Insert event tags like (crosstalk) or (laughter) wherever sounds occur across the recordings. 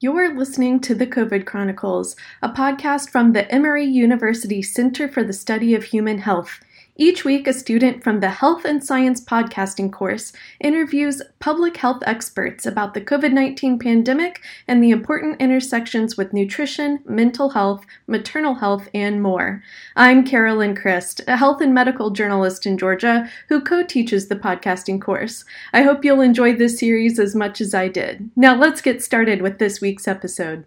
You're listening to the COVID Chronicles, a podcast from the Emory University Center for the Study of Human Health. Each week, a student from the Health and Science podcasting course interviews public health experts about the COVID 19 pandemic and the important intersections with nutrition, mental health, maternal health, and more. I'm Carolyn Christ, a health and medical journalist in Georgia who co teaches the podcasting course. I hope you'll enjoy this series as much as I did. Now, let's get started with this week's episode.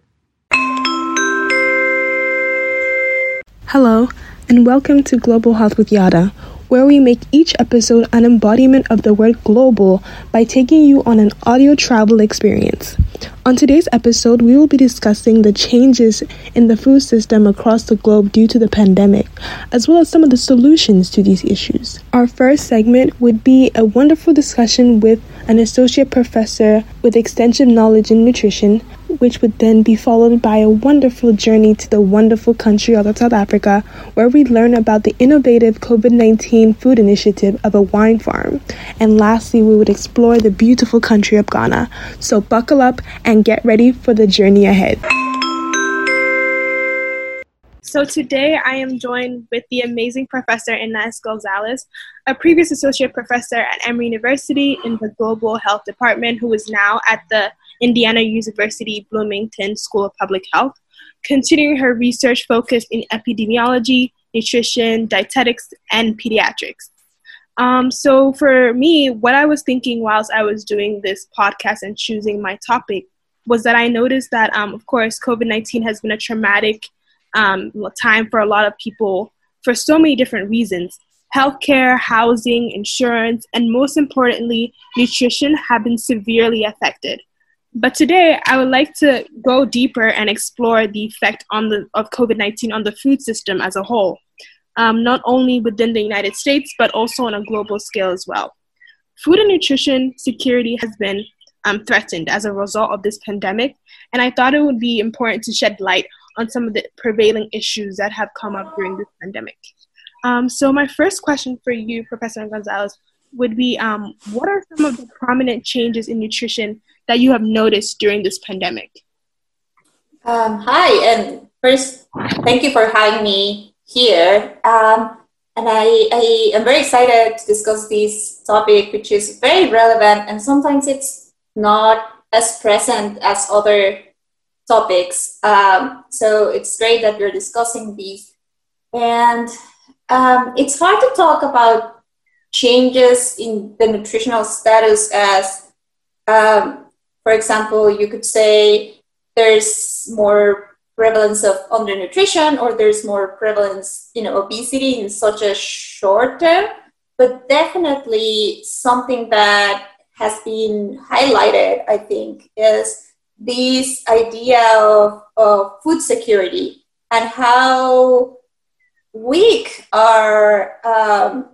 Hello, and welcome to Global Health with Yada, where we make each episode an embodiment of the word global by taking you on an audio travel experience. On today's episode, we will be discussing the changes in the food system across the globe due to the pandemic, as well as some of the solutions to these issues. Our first segment would be a wonderful discussion with an associate professor with extensive knowledge in nutrition, which would then be followed by a wonderful journey to the wonderful country of South Africa, where we learn about the innovative COVID 19 food initiative of a wine farm. And lastly, we would explore the beautiful country of Ghana. So buckle up and get ready for the journey ahead. So today I am joined with the amazing Professor Ines Gonzalez, a previous associate professor at Emory University in the Global Health Department, who is now at the Indiana University Bloomington School of Public Health, continuing her research focused in epidemiology, nutrition, dietetics, and pediatrics. Um, so for me, what I was thinking whilst I was doing this podcast and choosing my topic was that I noticed that, um, of course, COVID 19 has been a traumatic um, time for a lot of people for so many different reasons. Healthcare, housing, insurance, and most importantly, nutrition have been severely affected. But today, I would like to go deeper and explore the effect on the, of COVID 19 on the food system as a whole, um, not only within the United States, but also on a global scale as well. Food and nutrition security has been um, threatened as a result of this pandemic, and I thought it would be important to shed light on some of the prevailing issues that have come up during this pandemic. Um, so, my first question for you, Professor Gonzalez, would be um, what are some of the prominent changes in nutrition that you have noticed during this pandemic? Um, hi, and first, thank you for having me here. Um, and I, I am very excited to discuss this topic, which is very relevant, and sometimes it's not as present as other topics. Um, so it's great that we're discussing these. And um, it's hard to talk about changes in the nutritional status as, um, for example, you could say there's more prevalence of undernutrition or there's more prevalence, you know, obesity in such a short term, but definitely something that has been highlighted, I think, is this idea of, of food security and how weak our um,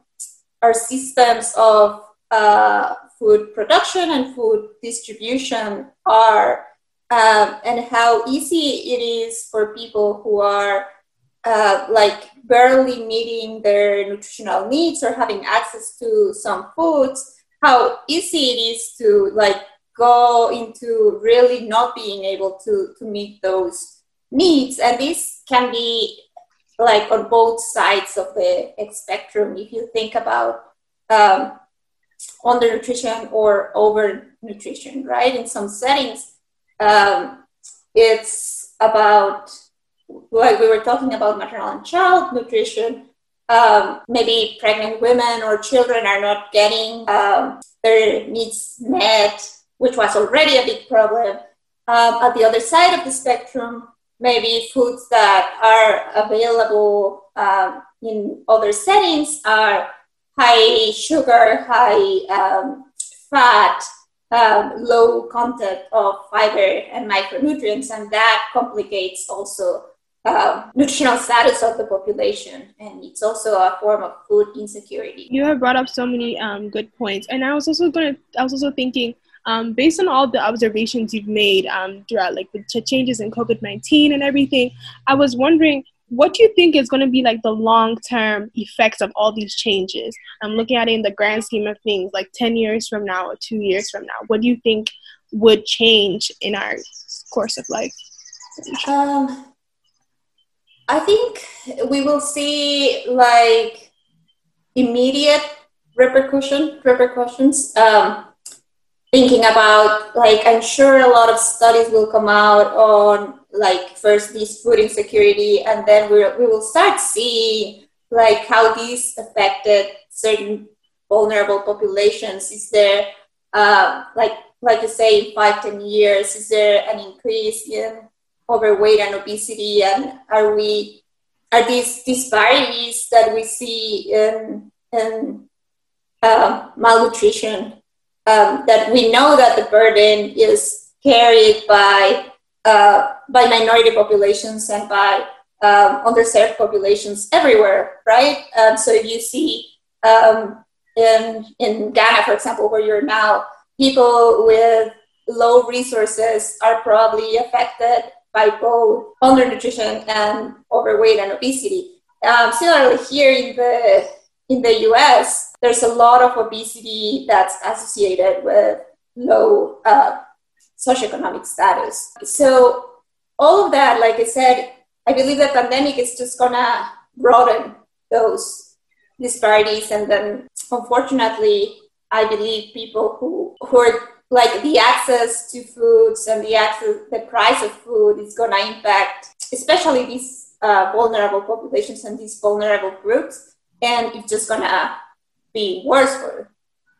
our systems of uh, food production and food distribution are, um, and how easy it is for people who are uh, like barely meeting their nutritional needs or having access to some foods, how easy it is to like go into really not being able to, to meet those needs. And this can be like on both sides of the spectrum. If you think about um, undernutrition or overnutrition, right? In some settings, um, it's about like we were talking about maternal and child nutrition. Um, maybe pregnant women or children are not getting um, their needs met which was already a big problem. Um, at the other side of the spectrum, maybe foods that are available um, in other settings are high sugar, high um, fat, um, low content of fiber and micronutrients, and that complicates also uh, nutritional status of the population, and it's also a form of food insecurity. You have brought up so many um, good points, and I was also going to. I was also thinking um, based on all the observations you've made um, throughout, like the changes in COVID 19 and everything, I was wondering what do you think is going to be like the long term effects of all these changes? I'm looking at it in the grand scheme of things, like 10 years from now or two years from now. What do you think would change in our course of life? Um, I think we will see like immediate repercussion repercussions. Um, thinking about like I'm sure a lot of studies will come out on like first this food insecurity, and then we we will start seeing like how these affected certain vulnerable populations. Is there uh, like like you say in five ten years? Is there an increase in overweight and obesity, and are we are these disparities that we see in in uh, malnutrition um, that we know that the burden is carried by uh, by minority populations and by um, underserved populations everywhere, right? Um, so if you see um, in in Ghana, for example, where you're now, people with low resources are probably affected by both undernutrition and overweight and obesity. Um, similarly, here in the in the U.S., there's a lot of obesity that's associated with low uh, socioeconomic status. So all of that, like I said, I believe the pandemic is just gonna broaden those disparities, and then unfortunately, I believe people who who are like the access to foods and the access the price of food is gonna impact especially these uh, vulnerable populations and these vulnerable groups, and it's just gonna be worse for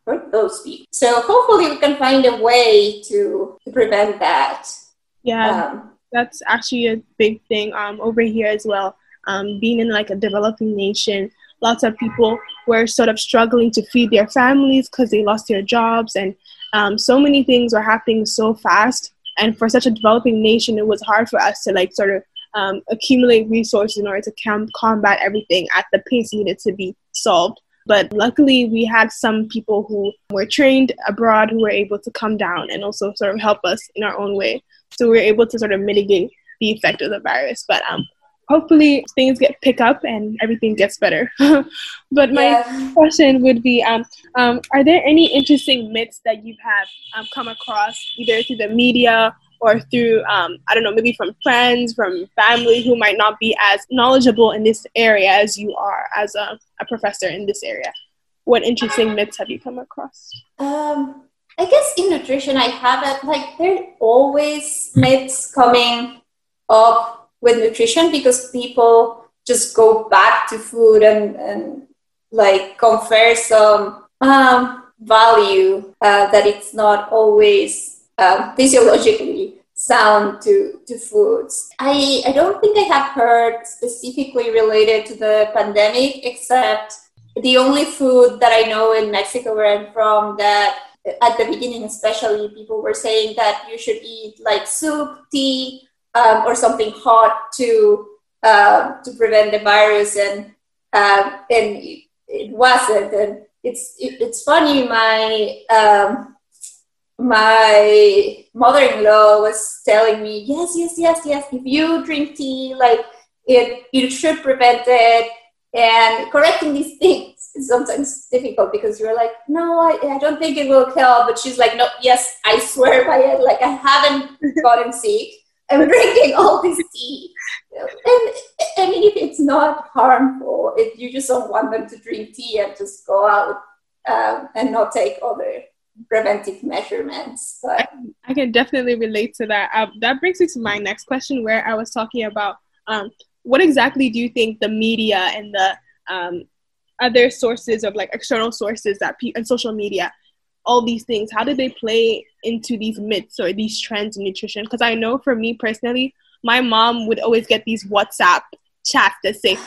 for those people. So hopefully we can find a way to, to prevent that. Yeah, um, that's actually a big thing um, over here as well. Um, being in like a developing nation, lots of people were sort of struggling to feed their families because they lost their jobs, and um, so many things were happening so fast. And for such a developing nation, it was hard for us to like sort of um, accumulate resources in order to com- combat everything at the pace needed to be solved. But luckily, we had some people who were trained abroad who were able to come down and also sort of help us in our own way. So we were able to sort of mitigate the effect of the virus. But um, hopefully things get pick up and everything gets better. (laughs) but my yeah. question would be, um, um, are there any interesting myths that you have um, come across either through the media or through um, i don't know maybe from friends from family who might not be as knowledgeable in this area as you are as a, a professor in this area. What interesting myths have you come across? Um, i guess in nutrition i haven't like there are always myths coming up with nutrition because people just go back to food and, and like confer some um, value uh, that it's not always um, physiologically sound to, to foods. I, I don't think I have heard specifically related to the pandemic, except the only food that I know in Mexico where I'm from that at the beginning especially people were saying that you should eat like soup, tea, um, or something hot to uh, to prevent the virus and um, and it wasn't and it's it, it's funny my um, my mother-in-law was telling me, yes, yes, yes, yes, if you drink tea, like it, you should prevent it. And correcting these things is sometimes difficult because you're like, no, I, I don't think it will help. But she's like, no, yes, I swear by it. Like I haven't gotten sick. I'm drinking all this tea. And I mean, if it's not harmful, if you just don't want them to drink tea and just go out um, and not take other preventive measurements. But I can definitely relate to that. Uh, that brings me to my next question, where I was talking about um, what exactly do you think the media and the um, other sources of like external sources that pe- and social media, all these things, how do they play into these myths or these trends in nutrition? Because I know for me personally, my mom would always get these WhatsApp chats that say,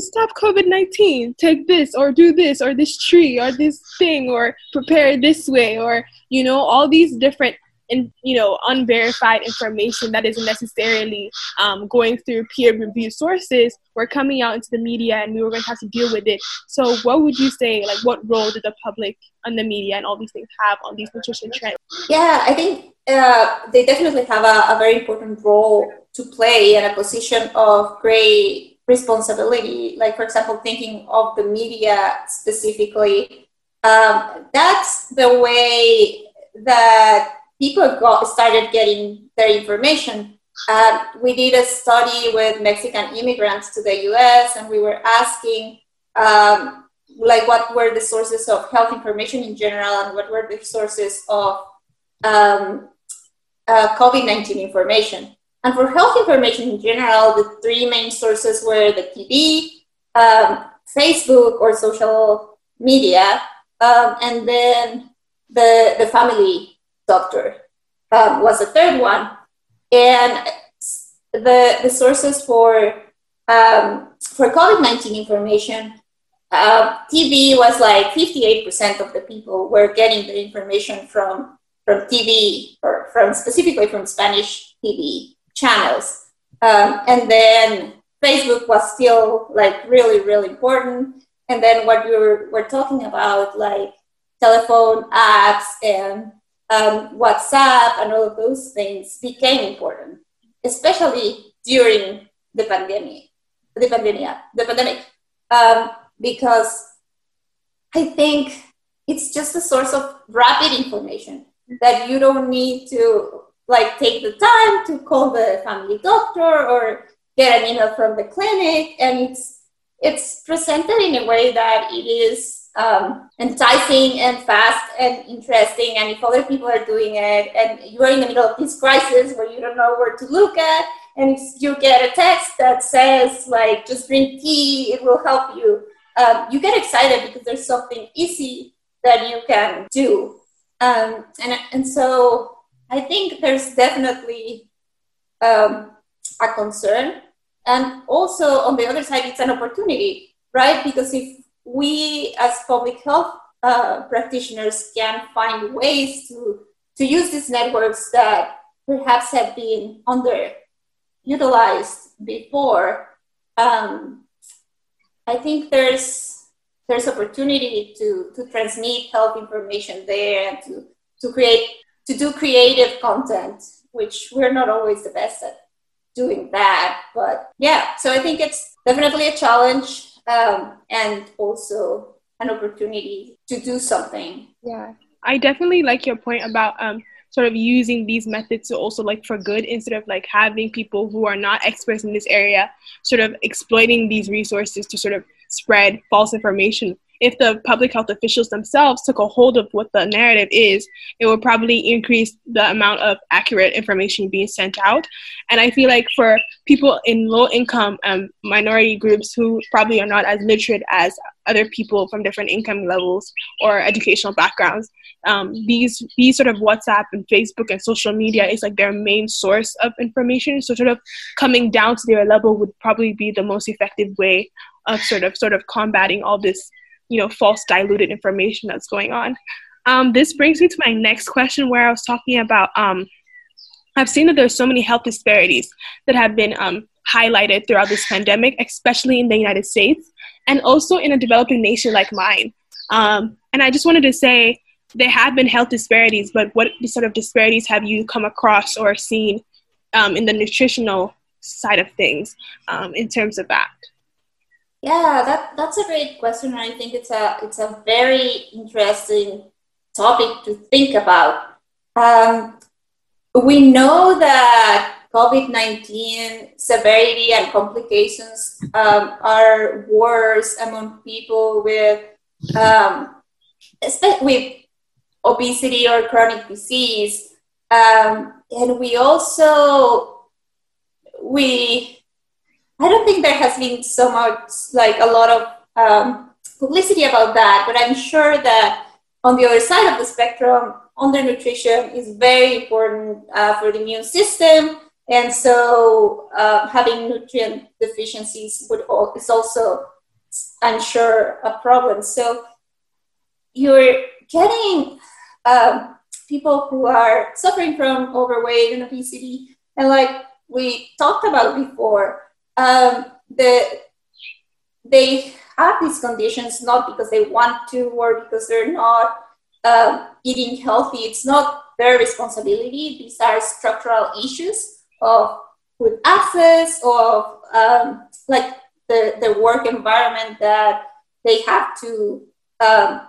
stop COVID 19, take this or do this or this tree or this thing or prepare this way or, you know, all these different and you know unverified information that isn't necessarily um, going through peer reviewed sources were coming out into the media and we were going to have to deal with it. So what would you say like what role did the public and the media and all these things have on these nutrition trends? Yeah i think uh, they definitely have a, a very important role to play and a position of great responsibility, like for example, thinking of the media specifically, um, that's the way that people got started getting their information. Uh, we did a study with Mexican immigrants to the U.S. and we were asking um, like what were the sources of health information in general and what were the sources of um, uh, COVID-19 information. And for health information in general, the three main sources were the TV, um, Facebook or social media, um, and then the, the family doctor um, was the third one. And the, the sources for, um, for COVID 19 information, uh, TV was like 58% of the people were getting the information from, from TV or from specifically from Spanish TV channels. Um, and then Facebook was still like really, really important. And then what you were, were talking about, like telephone apps and um, WhatsApp and all of those things became important, especially during the pandemic, the pandemic, the pandemic, um, because I think it's just a source of rapid information that you don't need to like take the time to call the family doctor or get an email from the clinic, and it's it's presented in a way that it is um, enticing and fast and interesting. And if other people are doing it, and you are in the middle of this crisis where you don't know where to look at, and you get a text that says like just drink tea, it will help you. Um, you get excited because there's something easy that you can do, um, and and so I think there's definitely um, a concern, and also on the other side, it's an opportunity, right? Because if we as public health uh, practitioners can find ways to, to use these networks that perhaps have been underutilized before. Um, I think there's there's opportunity to, to transmit health information there and to, to create to do creative content, which we're not always the best at doing that. But yeah, so I think it's definitely a challenge um, and also an opportunity to do something. Yeah, I definitely like your point about um, sort of using these methods to also like for good instead of like having people who are not experts in this area sort of exploiting these resources to sort of spread false information if the public health officials themselves took a hold of what the narrative is, it would probably increase the amount of accurate information being sent out. And I feel like for people in low income um, minority groups who probably are not as literate as other people from different income levels or educational backgrounds, um, these these sort of WhatsApp and Facebook and social media is like their main source of information. So sort of coming down to their level would probably be the most effective way of sort of sort of combating all this you know false diluted information that's going on. Um, this brings me to my next question where i was talking about um, i've seen that there's so many health disparities that have been um, highlighted throughout this pandemic especially in the united states and also in a developing nation like mine. Um, and i just wanted to say there have been health disparities but what sort of disparities have you come across or seen um, in the nutritional side of things um, in terms of that yeah, that, that's a great question. I think it's a it's a very interesting topic to think about. Um, we know that COVID nineteen severity and complications um, are worse among people with um, with obesity or chronic disease, um, and we also we I don't think there has been so much, like a lot of um, publicity about that, but I'm sure that on the other side of the spectrum, undernutrition is very important uh, for the immune system. And so uh, having nutrient deficiencies would all, is also, I'm sure, a problem. So you're getting um, people who are suffering from overweight and obesity. And like we talked about before, um, the, they have these conditions not because they want to or because they're not um, eating healthy. It's not their responsibility. These are structural issues of food access, of um, like the, the work environment that they have to um,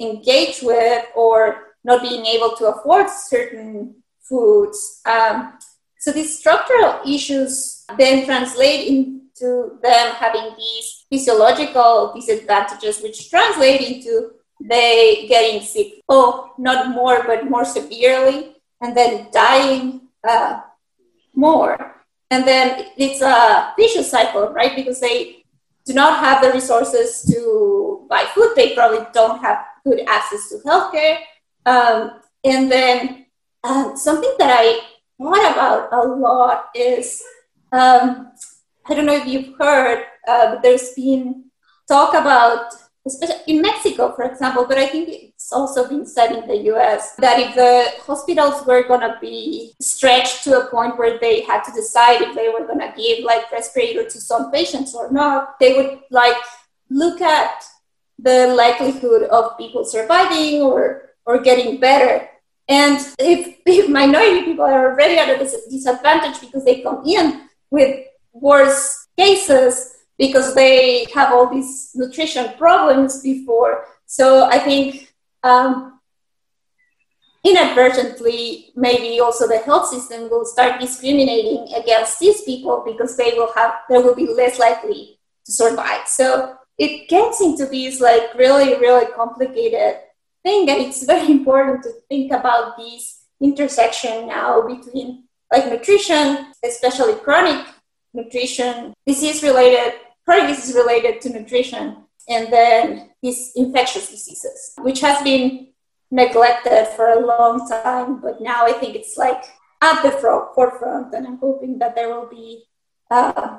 engage with, or not being able to afford certain foods. Um, so these structural issues then translate into them having these physiological disadvantages, which translate into they getting sick. Oh, not more, but more severely, and then dying uh, more. And then it's a vicious cycle, right? Because they do not have the resources to buy food. They probably don't have good access to healthcare. Um, and then um, something that I thought about a lot is um, I don't know if you've heard, uh, but there's been talk about, especially in Mexico, for example, but I think it's also been said in the US, that if the hospitals were going to be stretched to a point where they had to decide if they were going to give like respirator to some patients or not, they would like look at the likelihood of people surviving or, or getting better. And if, if minority people are already at a disadvantage because they come in with worse cases because they have all these nutrition problems before. So I think um, inadvertently, maybe also the health system will start discriminating against these people because they will have they will be less likely to survive. So it gets into these like really really complicated thing, and it's very important to think about this intersection now between like nutrition, especially chronic nutrition, disease related, chronic disease related to nutrition, and then these infectious diseases, which has been neglected for a long time, but now I think it's like at the forefront, and I'm hoping that there will be uh,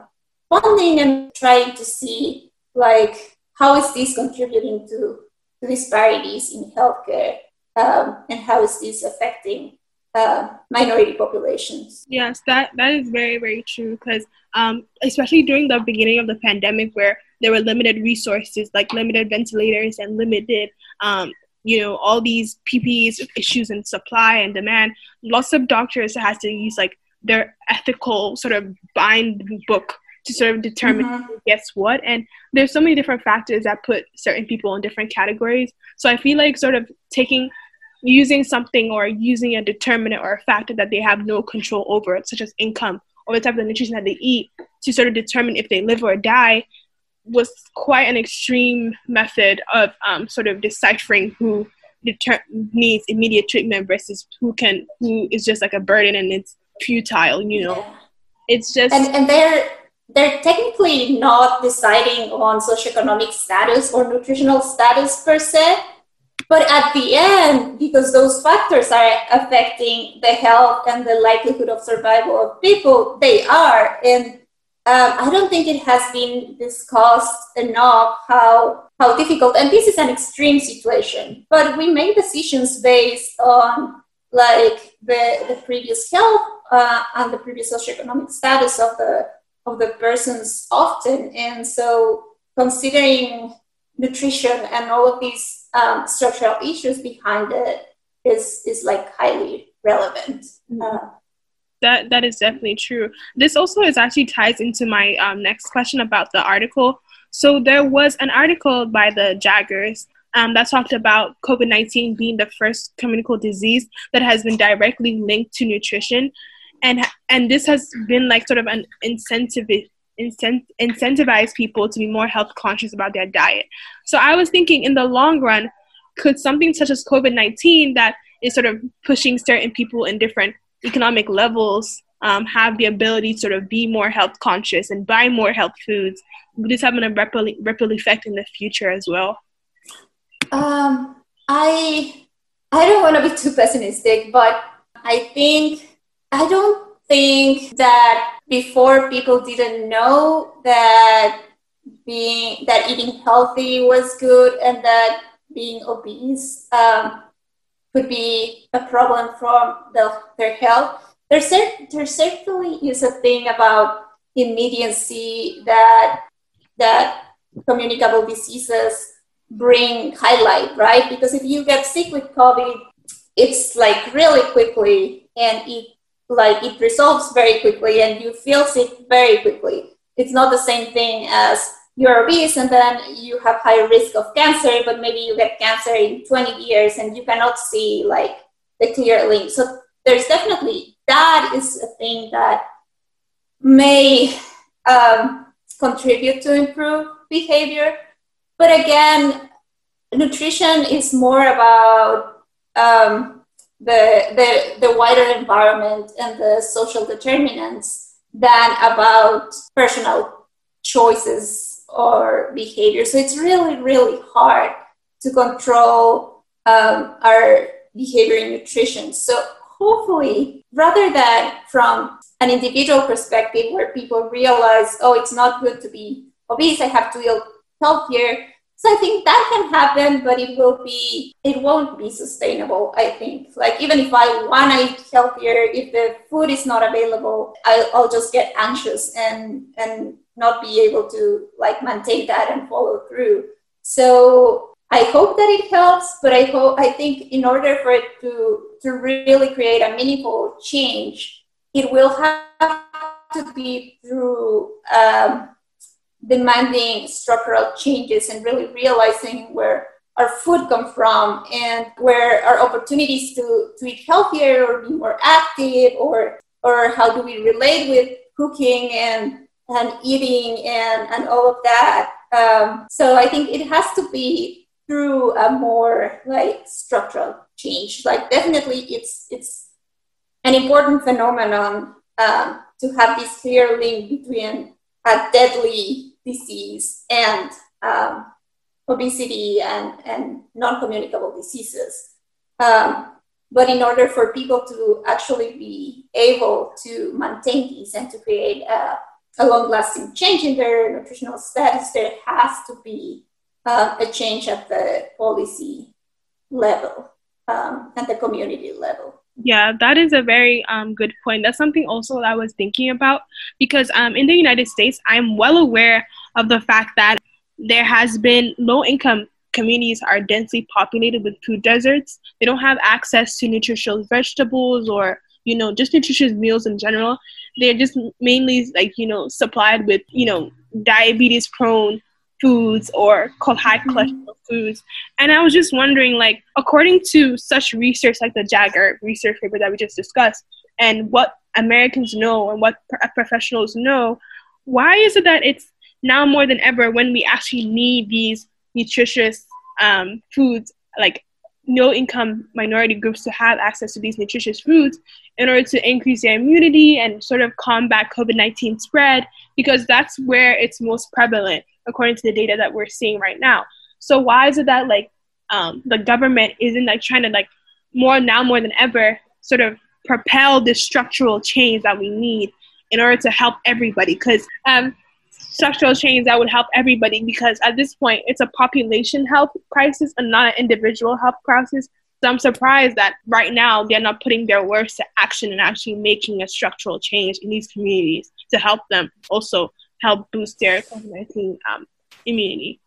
funding and trying to see like how is this contributing to disparities in healthcare um, and how is this affecting uh, minority populations. Yes, that, that is very, very true because um, especially during the beginning of the pandemic where there were limited resources like limited ventilators and limited um, you know all these PPEs issues and supply and demand lots of doctors had to use like their ethical sort of bind book to sort of determine mm-hmm. gets what and there's so many different factors that put certain people in different categories so i feel like sort of taking using something or using a determinant or a factor that they have no control over, such as income or the type of nutrition that they eat, to sort of determine if they live or die, was quite an extreme method of um, sort of deciphering who deter- needs immediate treatment versus who can who is just like a burden and it's futile. You know, it's just and, and they're they're technically not deciding on socioeconomic status or nutritional status per se but at the end, because those factors are affecting the health and the likelihood of survival of people, they are. And um, I don't think it has been discussed enough how how difficult. And this is an extreme situation, but we make decisions based on like the the previous health uh, and the previous socioeconomic status of the of the persons often. And so considering nutrition and all of these um, structural issues behind it is is like highly relevant. Mm-hmm. Uh, that that is definitely true. This also is actually ties into my um, next question about the article. So there was an article by the Jaggers um, that talked about COVID nineteen being the first communicable disease that has been directly linked to nutrition, and and this has been like sort of an incentive incent- incentivize people to be more health conscious about their diet. So I was thinking in the long run, could something such as COVID 19 that is sort of pushing certain people in different economic levels um, have the ability to sort of be more health conscious and buy more health foods? Would this have a ripple, ripple effect in the future as well? Um, I I don't want to be too pessimistic, but I think I don't think that before people didn't know that being that eating healthy was good and that being obese um, could be a problem for the, their health. There's, there certainly is a thing about immediacy that that communicable diseases bring highlight, right? Because if you get sick with COVID, it's like really quickly and it like it resolves very quickly and you feel sick very quickly. It's not the same thing as you're obese and then you have higher risk of cancer, but maybe you get cancer in 20 years and you cannot see like the clear link. So there's definitely that is a thing that may um, contribute to improve behavior. But again, nutrition is more about um, the, the, the wider environment and the social determinants than about personal choices or behavior. So it's really, really hard to control um, our behavior in nutrition. So hopefully, rather than from an individual perspective where people realize, oh, it's not good to be obese, I have to eat healthier. So I think that can happen, but it will be, it won't be sustainable, I think. Like, even if I want to eat healthier, if the food is not available, I'll, I'll just get anxious and, and not be able to like maintain that and follow through. So I hope that it helps, but I hope I think in order for it to to really create a meaningful change, it will have to be through um, demanding structural changes and really realizing where our food come from and where our opportunities to, to eat healthier or be more active or or how do we relate with cooking and and eating and and all of that um, so i think it has to be through a more like structural change. Like definitely, it's it's an important phenomenon um, to have this clear link between a deadly disease and um, obesity and, and non-communicable diseases. Um, but in order for people to actually be able to maintain these and to create a, a long-lasting change in their nutritional status, there has to be uh, a change at the policy level um, and the community level. Yeah, that is a very um, good point. That's something also I was thinking about because um, in the United States, I'm well aware of the fact that there has been low income communities are densely populated with food deserts. They don't have access to nutritious vegetables or you know just nutritious meals in general. They're just mainly like you know supplied with you know diabetes prone foods or called high mm-hmm. cholesterol foods. And I was just wondering, like, according to such research like the Jagger research paper that we just discussed, and what Americans know and what professionals know, why is it that it's now more than ever when we actually need these nutritious um, foods, like no income minority groups to have access to these nutritious foods in order to increase their immunity and sort of combat COVID 19 spread, because that's where it's most prevalent according to the data that we're seeing right now. So why is it that like um, the government isn't like trying to like more now more than ever sort of propel this structural change that we need in order to help everybody? Because um, structural change that would help everybody because at this point it's a population health crisis and not an individual health crisis. So I'm surprised that right now they're not putting their words to action and actually making a structural change in these communities to help them also help boost their COVID 19 um, immunity.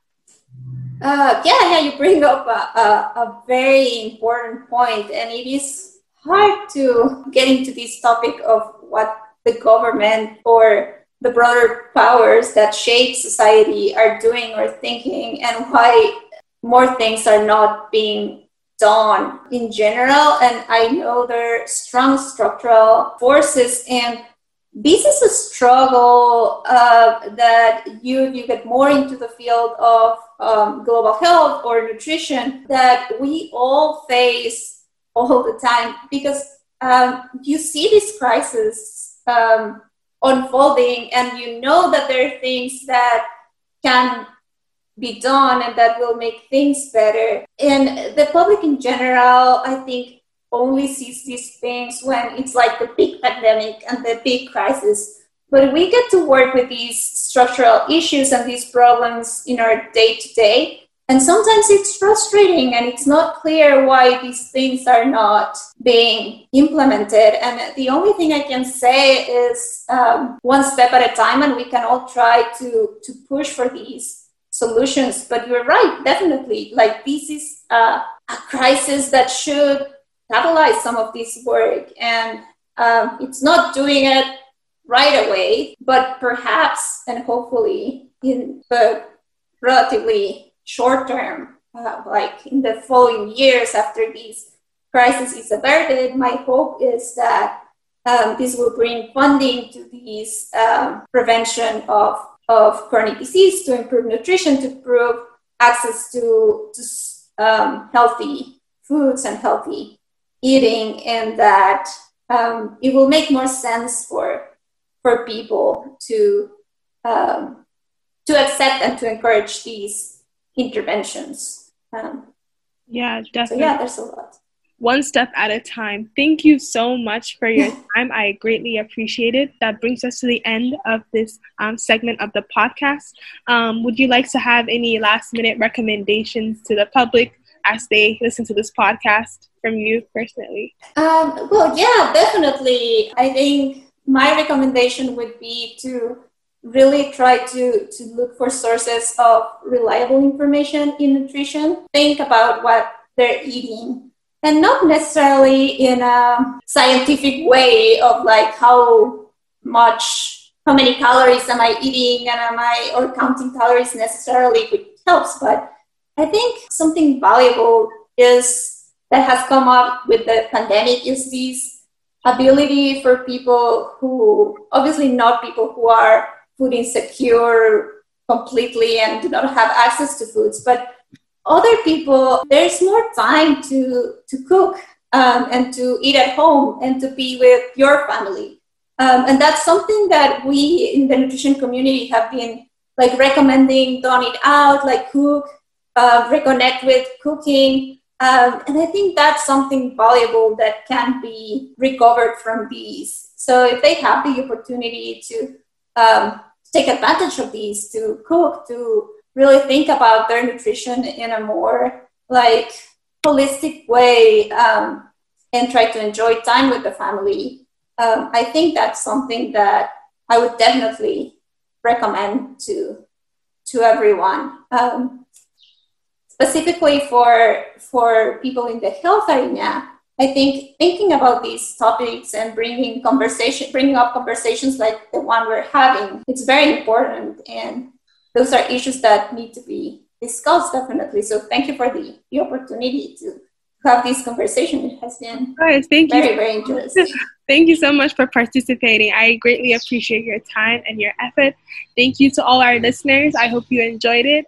Uh, yeah, yeah, you bring up a, a, a, very important point, and it is hard to get into this topic of what the government or the broader powers that shape society are doing or thinking, and why more things are not being done in general. And I know there are strong structural forces and this is a struggle uh, that you you get more into the field of um, global health or nutrition that we all face all the time because um, you see this crisis um, unfolding and you know that there are things that can be done and that will make things better. And the public in general i think only sees these things when it's like the big pandemic and the big crisis. But we get to work with these structural issues and these problems in our day to day. And sometimes it's frustrating and it's not clear why these things are not being implemented. And the only thing I can say is um, one step at a time, and we can all try to, to push for these solutions. But you're right, definitely. Like, this is a crisis that should catalyze some of this work. And um, it's not doing it right away, but perhaps and hopefully in the relatively short term, uh, like in the following years after this crisis is averted, my hope is that um, this will bring funding to this um, prevention of, of chronic disease, to improve nutrition, to improve access to, to um, healthy foods and healthy eating, and that um, it will make more sense for for people to um, to accept and to encourage these interventions. Um, yeah, definitely. So yeah, there's a lot. One step at a time. Thank you so much for your (laughs) time. I greatly appreciate it. That brings us to the end of this um, segment of the podcast. Um, would you like to have any last minute recommendations to the public as they listen to this podcast from you personally? Um, well, yeah, definitely. I think my recommendation would be to really try to, to look for sources of reliable information in nutrition. Think about what they're eating and not necessarily in a scientific way of like how much, how many calories am I eating and am I, or counting calories necessarily, which helps, but I think something valuable is that has come up with the pandemic is this ability for people who obviously not people who are food insecure completely and do not have access to foods, but other people there's more time to to cook um, and to eat at home and to be with your family. Um, and that's something that we in the nutrition community have been like recommending, don't eat out, like cook, uh, reconnect with cooking. Um, and I think that's something valuable that can be recovered from these. So if they have the opportunity to um, take advantage of these, to cook, to really think about their nutrition in a more like holistic way um, and try to enjoy time with the family, um, I think that's something that I would definitely recommend to to everyone. Um, specifically for for people in the health arena, I think thinking about these topics and bringing conversation, bringing up conversations like the one we're having, it's very important, and those are issues that need to be discussed definitely. So thank you for the, the opportunity to have this conversation. It has been right, thank very, you. very interesting. (laughs) Thank you so much for participating. I greatly appreciate your time and your effort. Thank you to all our listeners. I hope you enjoyed it.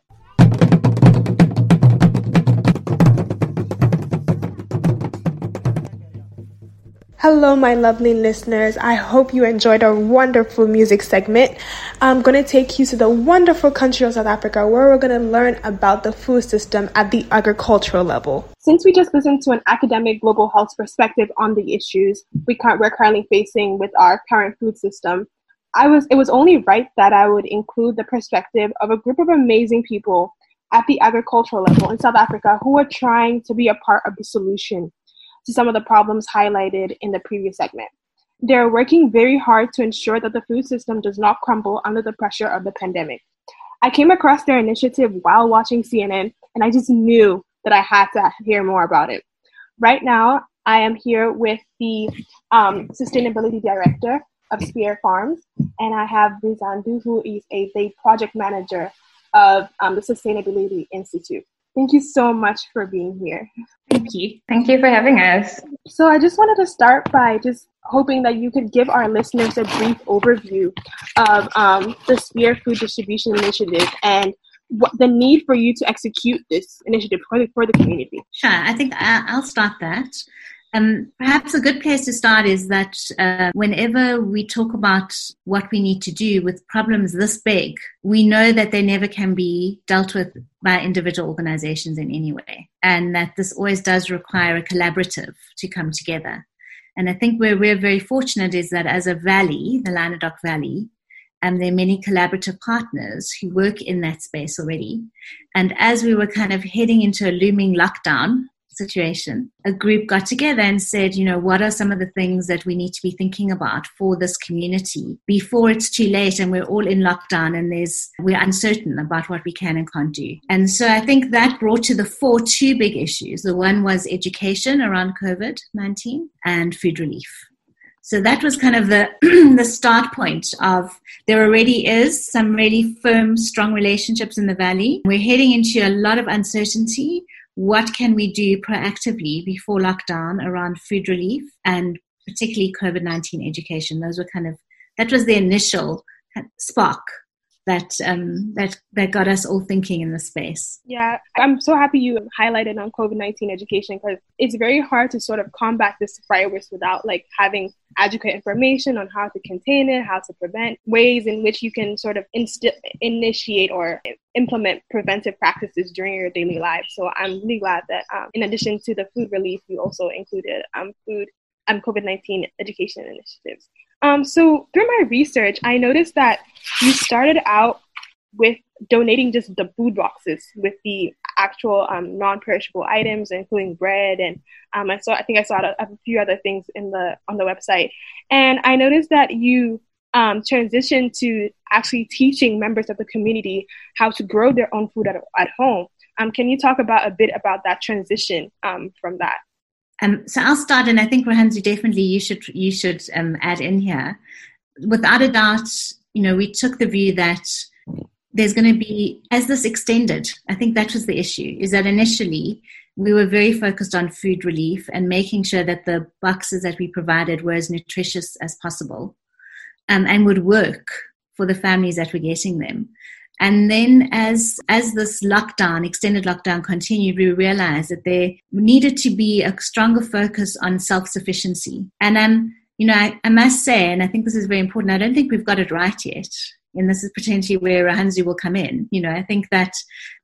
Hello, my lovely listeners. I hope you enjoyed our wonderful music segment. I'm going to take you to the wonderful country of South Africa where we're going to learn about the food system at the agricultural level. Since we just listened to an academic global health perspective on the issues we we're currently facing with our current food system, I was it was only right that I would include the perspective of a group of amazing people at the agricultural level in South Africa who are trying to be a part of the solution to some of the problems highlighted in the previous segment. They're working very hard to ensure that the food system does not crumble under the pressure of the pandemic. I came across their initiative while watching CNN, and I just knew that I had to hear more about it. Right now, I am here with the um, sustainability director of Spier Farms, and I have Rizandu, who is a, project manager of um, the Sustainability Institute. Thank you so much for being here. Thank you. Thank you for having us. So, I just wanted to start by just hoping that you could give our listeners a brief overview of um, the Spier Food Distribution Initiative and what the need for you to execute this initiative for the, for the community. Sure, I think I'll start that. Um, perhaps a good place to start is that uh, whenever we talk about what we need to do with problems this big, we know that they never can be dealt with by individual organizations in any way, and that this always does require a collaborative to come together. And I think where we're very fortunate is that as a valley, the Lynedoch Valley, and um, there are many collaborative partners who work in that space already. And as we were kind of heading into a looming lockdown situation, a group got together and said, you know, what are some of the things that we need to be thinking about for this community before it's too late and we're all in lockdown and there's we're uncertain about what we can and can't do. And so I think that brought to the fore two big issues. The one was education around COVID-19 and food relief. So that was kind of the (clears throat) the start point of there already is some really firm, strong relationships in the valley. We're heading into a lot of uncertainty. What can we do proactively before lockdown around food relief and particularly COVID nineteen education? Those were kind of that was the initial spark that um, that that got us all thinking in the space. Yeah, I'm so happy you highlighted on COVID nineteen education because it's very hard to sort of combat this virus without like having adequate information on how to contain it, how to prevent, ways in which you can sort of inst- initiate or implement preventive practices during your daily life. So I'm really glad that um, in addition to the food relief, you also included um, food um, COVID 19 education initiatives. Um, so through my research, I noticed that you started out with donating just the food boxes with the actual um, non-perishable items, including bread, and um, I saw I think I saw a, a, few other things in the on the website, and I noticed that you um, transitioned to actually teaching members of the community how to grow their own food at, at home. Um, can you talk about a bit about that transition um, from that? Um, so I'll start, and I think Rohanzu, definitely you should you should um, add in here. Without a doubt, you know, we took the view that there's going to be as this extended. I think that was the issue. Is that initially we were very focused on food relief and making sure that the boxes that we provided were as nutritious as possible, um, and would work for the families that were getting them. And then as as this lockdown, extended lockdown continued, we realized that there needed to be a stronger focus on self-sufficiency. And um, you know, I, I must say, and I think this is very important, I don't think we've got it right yet and this is potentially where Hanzu will come in. You know, I think that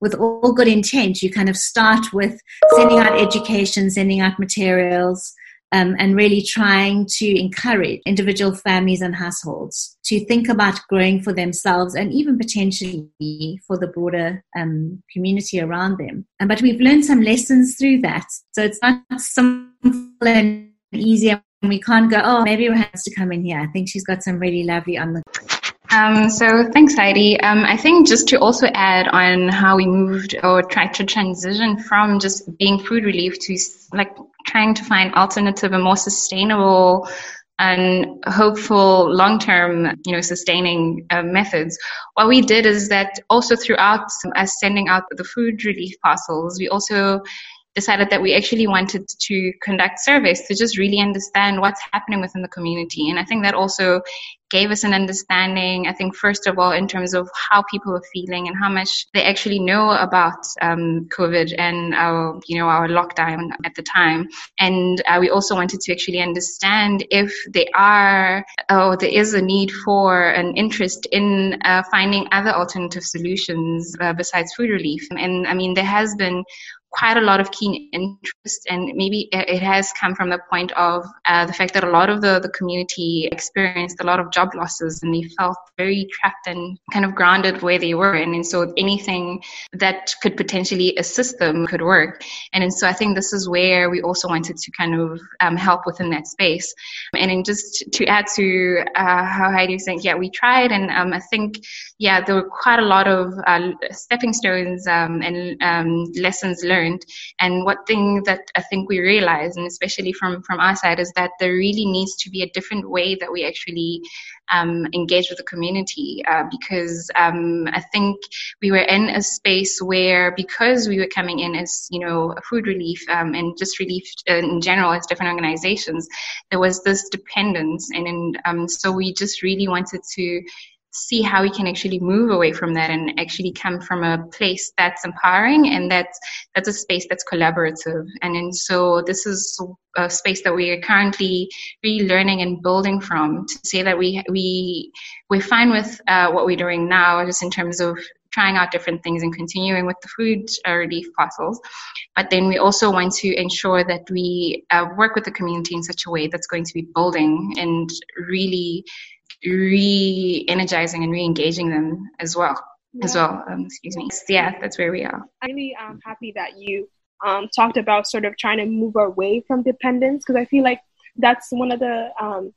with all good intent, you kind of start with sending out education, sending out materials, um, and really trying to encourage individual families and households to think about growing for themselves and even potentially for the broader um, community around them. Um, but we've learned some lessons through that. So it's not simple and easy. And we can't go, oh, maybe Rohan has to come in here. I think she's got some really lovely on the um, so thanks, Heidi. Um, I think just to also add on how we moved or tried to transition from just being food relief to like trying to find alternative and more sustainable and hopeful long-term, you know, sustaining uh, methods. What we did is that also throughout us sending out the food relief parcels, we also decided that we actually wanted to conduct surveys to just really understand what's happening within the community. And I think that also gave us an understanding, I think, first of all, in terms of how people are feeling and how much they actually know about um, COVID and our, you know, our lockdown at the time. And uh, we also wanted to actually understand if there are, or there is a need for an interest in uh, finding other alternative solutions uh, besides food relief. And I mean, there has been quite a lot of keen interest, and maybe it has come from the point of uh, the fact that a lot of the, the community experienced a lot of job losses and they felt very trapped and kind of grounded where they were. And, and so anything that could potentially assist them could work. And, and so I think this is where we also wanted to kind of um, help within that space. And then just to add to uh, how Heidi was saying, yeah, we tried, and um, I think, yeah, there were quite a lot of uh, stepping stones um, and um, lessons learned learned. And one thing that I think we realize, and especially from from our side, is that there really needs to be a different way that we actually um, engage with the community uh, because um, I think we were in a space where because we were coming in as you know food relief um, and just relief in general as different organizations, there was this dependence, and, and um, so we just really wanted to see how we can actually move away from that and actually come from a place that's empowering and that's that's a space that's collaborative and, and so this is a space that we are currently relearning and building from to say that we we we're fine with uh, what we're doing now just in terms of trying out different things and continuing with the food uh, relief parcels. But then we also want to ensure that we uh, work with the community in such a way that's going to be building and really re-energizing and re-engaging them as well yeah. as well um, excuse me. Yeah that's where we are. I'm really um, happy that you um, talked about sort of trying to move away from dependence because i feel like that's one of the um,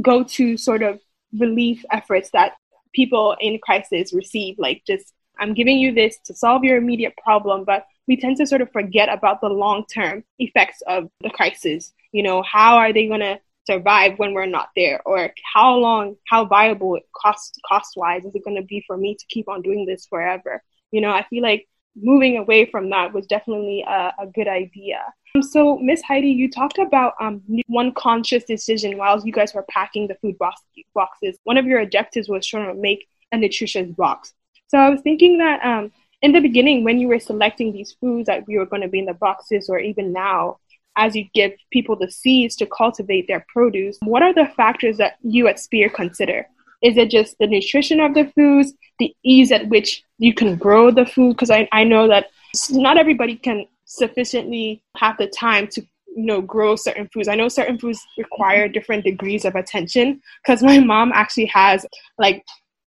go-to sort of relief efforts that people in crisis receive like just i'm giving you this to solve your immediate problem but we tend to sort of forget about the long-term effects of the crisis. You know how are they going to survive when we're not there? Or how long how viable cost cost wise is it going to be for me to keep on doing this forever? You know i feel like moving away from that was definitely a, a good idea. Um, so miss heidi you talked about um, one conscious decision while you guys were packing the food box, boxes. One of your objectives was trying to make a nutritious box. So i was thinking that um, in the beginning when you were selecting these foods that we were going to be in the boxes or even now as you give people the seeds to cultivate their produce, what are the factors that you at Spier consider? Is it just the nutrition of the foods, the ease at which you can grow the food? Because I, I know that not everybody can sufficiently have the time to you know grow certain foods i know certain foods require different degrees of attention because my mom actually has like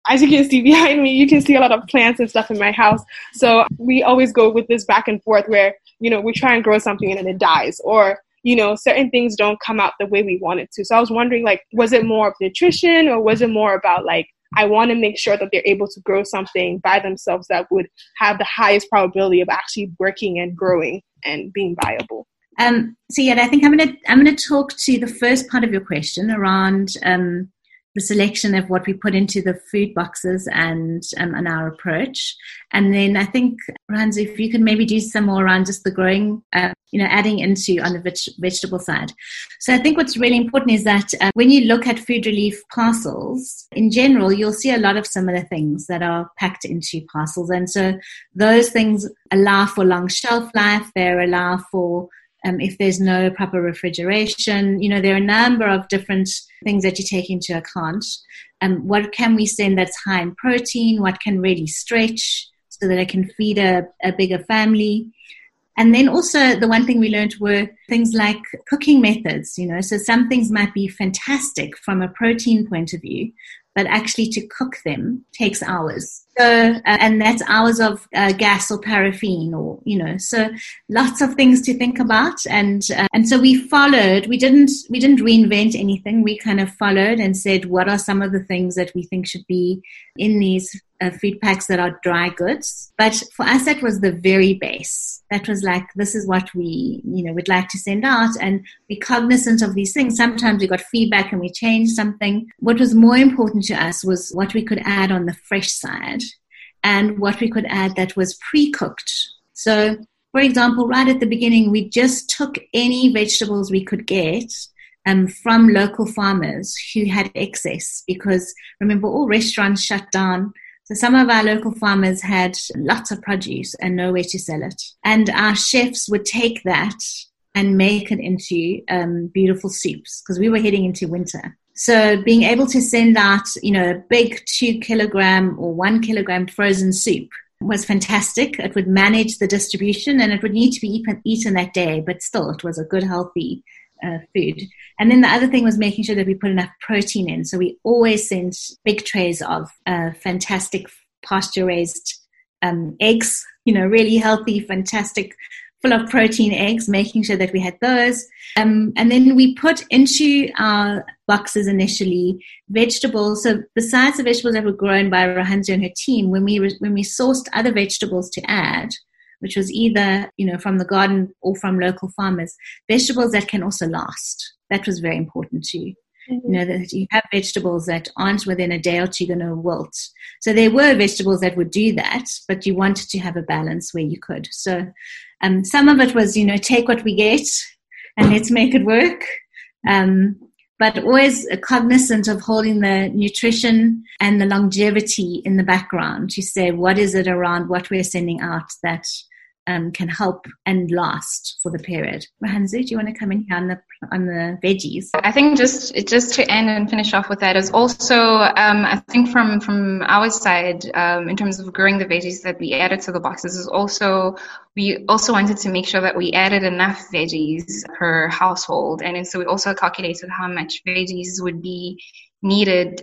as you can see behind me, you can see a lot of plants and stuff in my house. So we always go with this back and forth where, you know, we try and grow something and then it dies or, you know, certain things don't come out the way we want it to. So I was wondering, like, was it more of nutrition or was it more about like, I want to make sure that they're able to grow something by themselves that would have the highest probability of actually working and growing and being viable. Um, so yeah, I think I'm gonna I'm gonna talk to the first part of your question around um, the selection of what we put into the food boxes and um, and our approach. And then I think, Hans, if you can maybe do some more around just the growing, uh, you know, adding into on the veg- vegetable side. So I think what's really important is that uh, when you look at food relief parcels, in general, you'll see a lot of similar things that are packed into parcels. And so those things allow for long shelf life. They allow for um, if there's no proper refrigeration. You know, there are a number of different things that you take into account. Um, what can we send that's high in protein? What can really stretch so that I can feed a, a bigger family? And then also the one thing we learned were things like cooking methods, you know, so some things might be fantastic from a protein point of view, but actually to cook them takes hours. So, uh, and that's hours of uh, gas or paraffin or, you know, so lots of things to think about. And, uh, and so we followed, we didn't, we didn't reinvent anything. We kind of followed and said, what are some of the things that we think should be in these uh, food packs that are dry goods. But for us, that was the very base. That was like, this is what we, you know, would like to send out and be cognizant of these things. Sometimes we got feedback and we changed something. What was more important to us was what we could add on the fresh side and what we could add that was pre-cooked. So, for example, right at the beginning, we just took any vegetables we could get um, from local farmers who had excess because remember all restaurants shut down so some of our local farmers had lots of produce and nowhere to sell it. And our chefs would take that and make it into um, beautiful soups because we were heading into winter. So being able to send out, you know, a big two kilogram or one kilogram frozen soup was fantastic. It would manage the distribution and it would need to be eaten, eaten that day, but still it was a good, healthy uh, food. And then the other thing was making sure that we put enough protein in. So we always sent big trays of uh, fantastic pasture raised um, eggs, you know, really healthy, fantastic, full of protein eggs, making sure that we had those. Um, and then we put into our boxes initially vegetables. So besides the vegetables that were grown by Rahanzi and her team, when we, re- when we sourced other vegetables to add, which was either you know from the garden or from local farmers vegetables that can also last. That was very important too mm-hmm. you know that you have vegetables that aren't within a day or two going to wilt. So there were vegetables that would do that but you wanted to have a balance where you could. So um, some of it was you know take what we get and let's make it work. Um, but always cognizant of holding the nutrition and the longevity in the background to say what is it around what we're sending out that um, can help and last for the period. Hanzu, do you want to come in here on the on the veggies? I think just just to end and finish off with that is also um, I think from from our side um, in terms of growing the veggies that we added to the boxes is also we also wanted to make sure that we added enough veggies per household, and so we also calculated how much veggies would be needed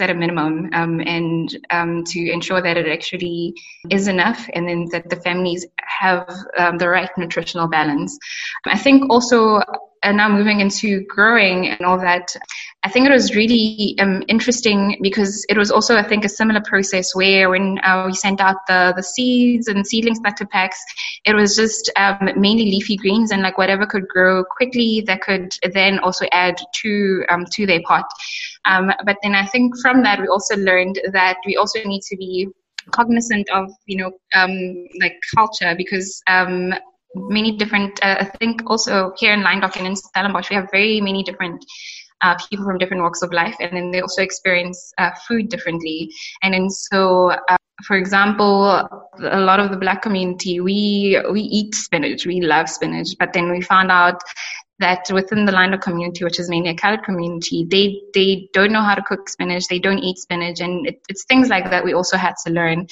at a minimum um, and um, to ensure that it actually is enough and then that the families have um, the right nutritional balance. I think also and now moving into growing and all that, I think it was really um, interesting because it was also, I think, a similar process where when uh, we sent out the, the seeds and seedling starter packs, it was just um, mainly leafy greens and like whatever could grow quickly that could then also add to um, to their pot. Um, but then I think from that we also learned that we also need to be cognizant of you know um, like culture because um, many different uh, I think also here in Lynedoch and in Stellenbosch we have very many different uh, people from different walks of life, and then they also experience uh, food differently. And then so, uh, for example, a lot of the black community, we we eat spinach, we love spinach, but then we found out that within the Lynedoch community, which is mainly a colored community, they they don't know how to cook spinach, they don't eat spinach, and it, it's things like that we also had to learn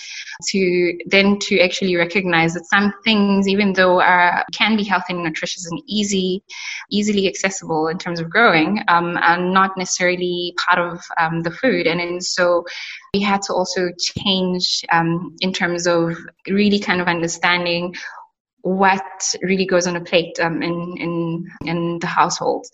to then to actually recognize that some things, even though are can be healthy and nutritious and easy, easily accessible in terms of growing, um, are not necessarily part of um, the food, and then so we had to also change um, in terms of really kind of understanding what really goes on a plate um, in in in the household,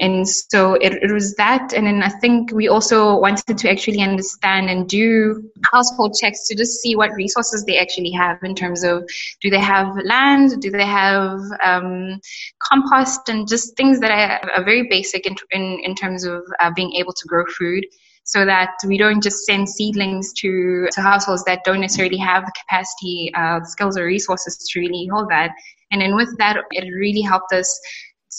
and so it, it was that. And then I think we also wanted to actually understand and do household checks to just see what resources they actually have in terms of do they have land, do they have um, compost, and just things that are, are very basic in in, in terms of uh, being able to grow food so that we don't just send seedlings to, to households that don't necessarily have the capacity, uh, skills or resources to really hold that. And then with that, it really helped us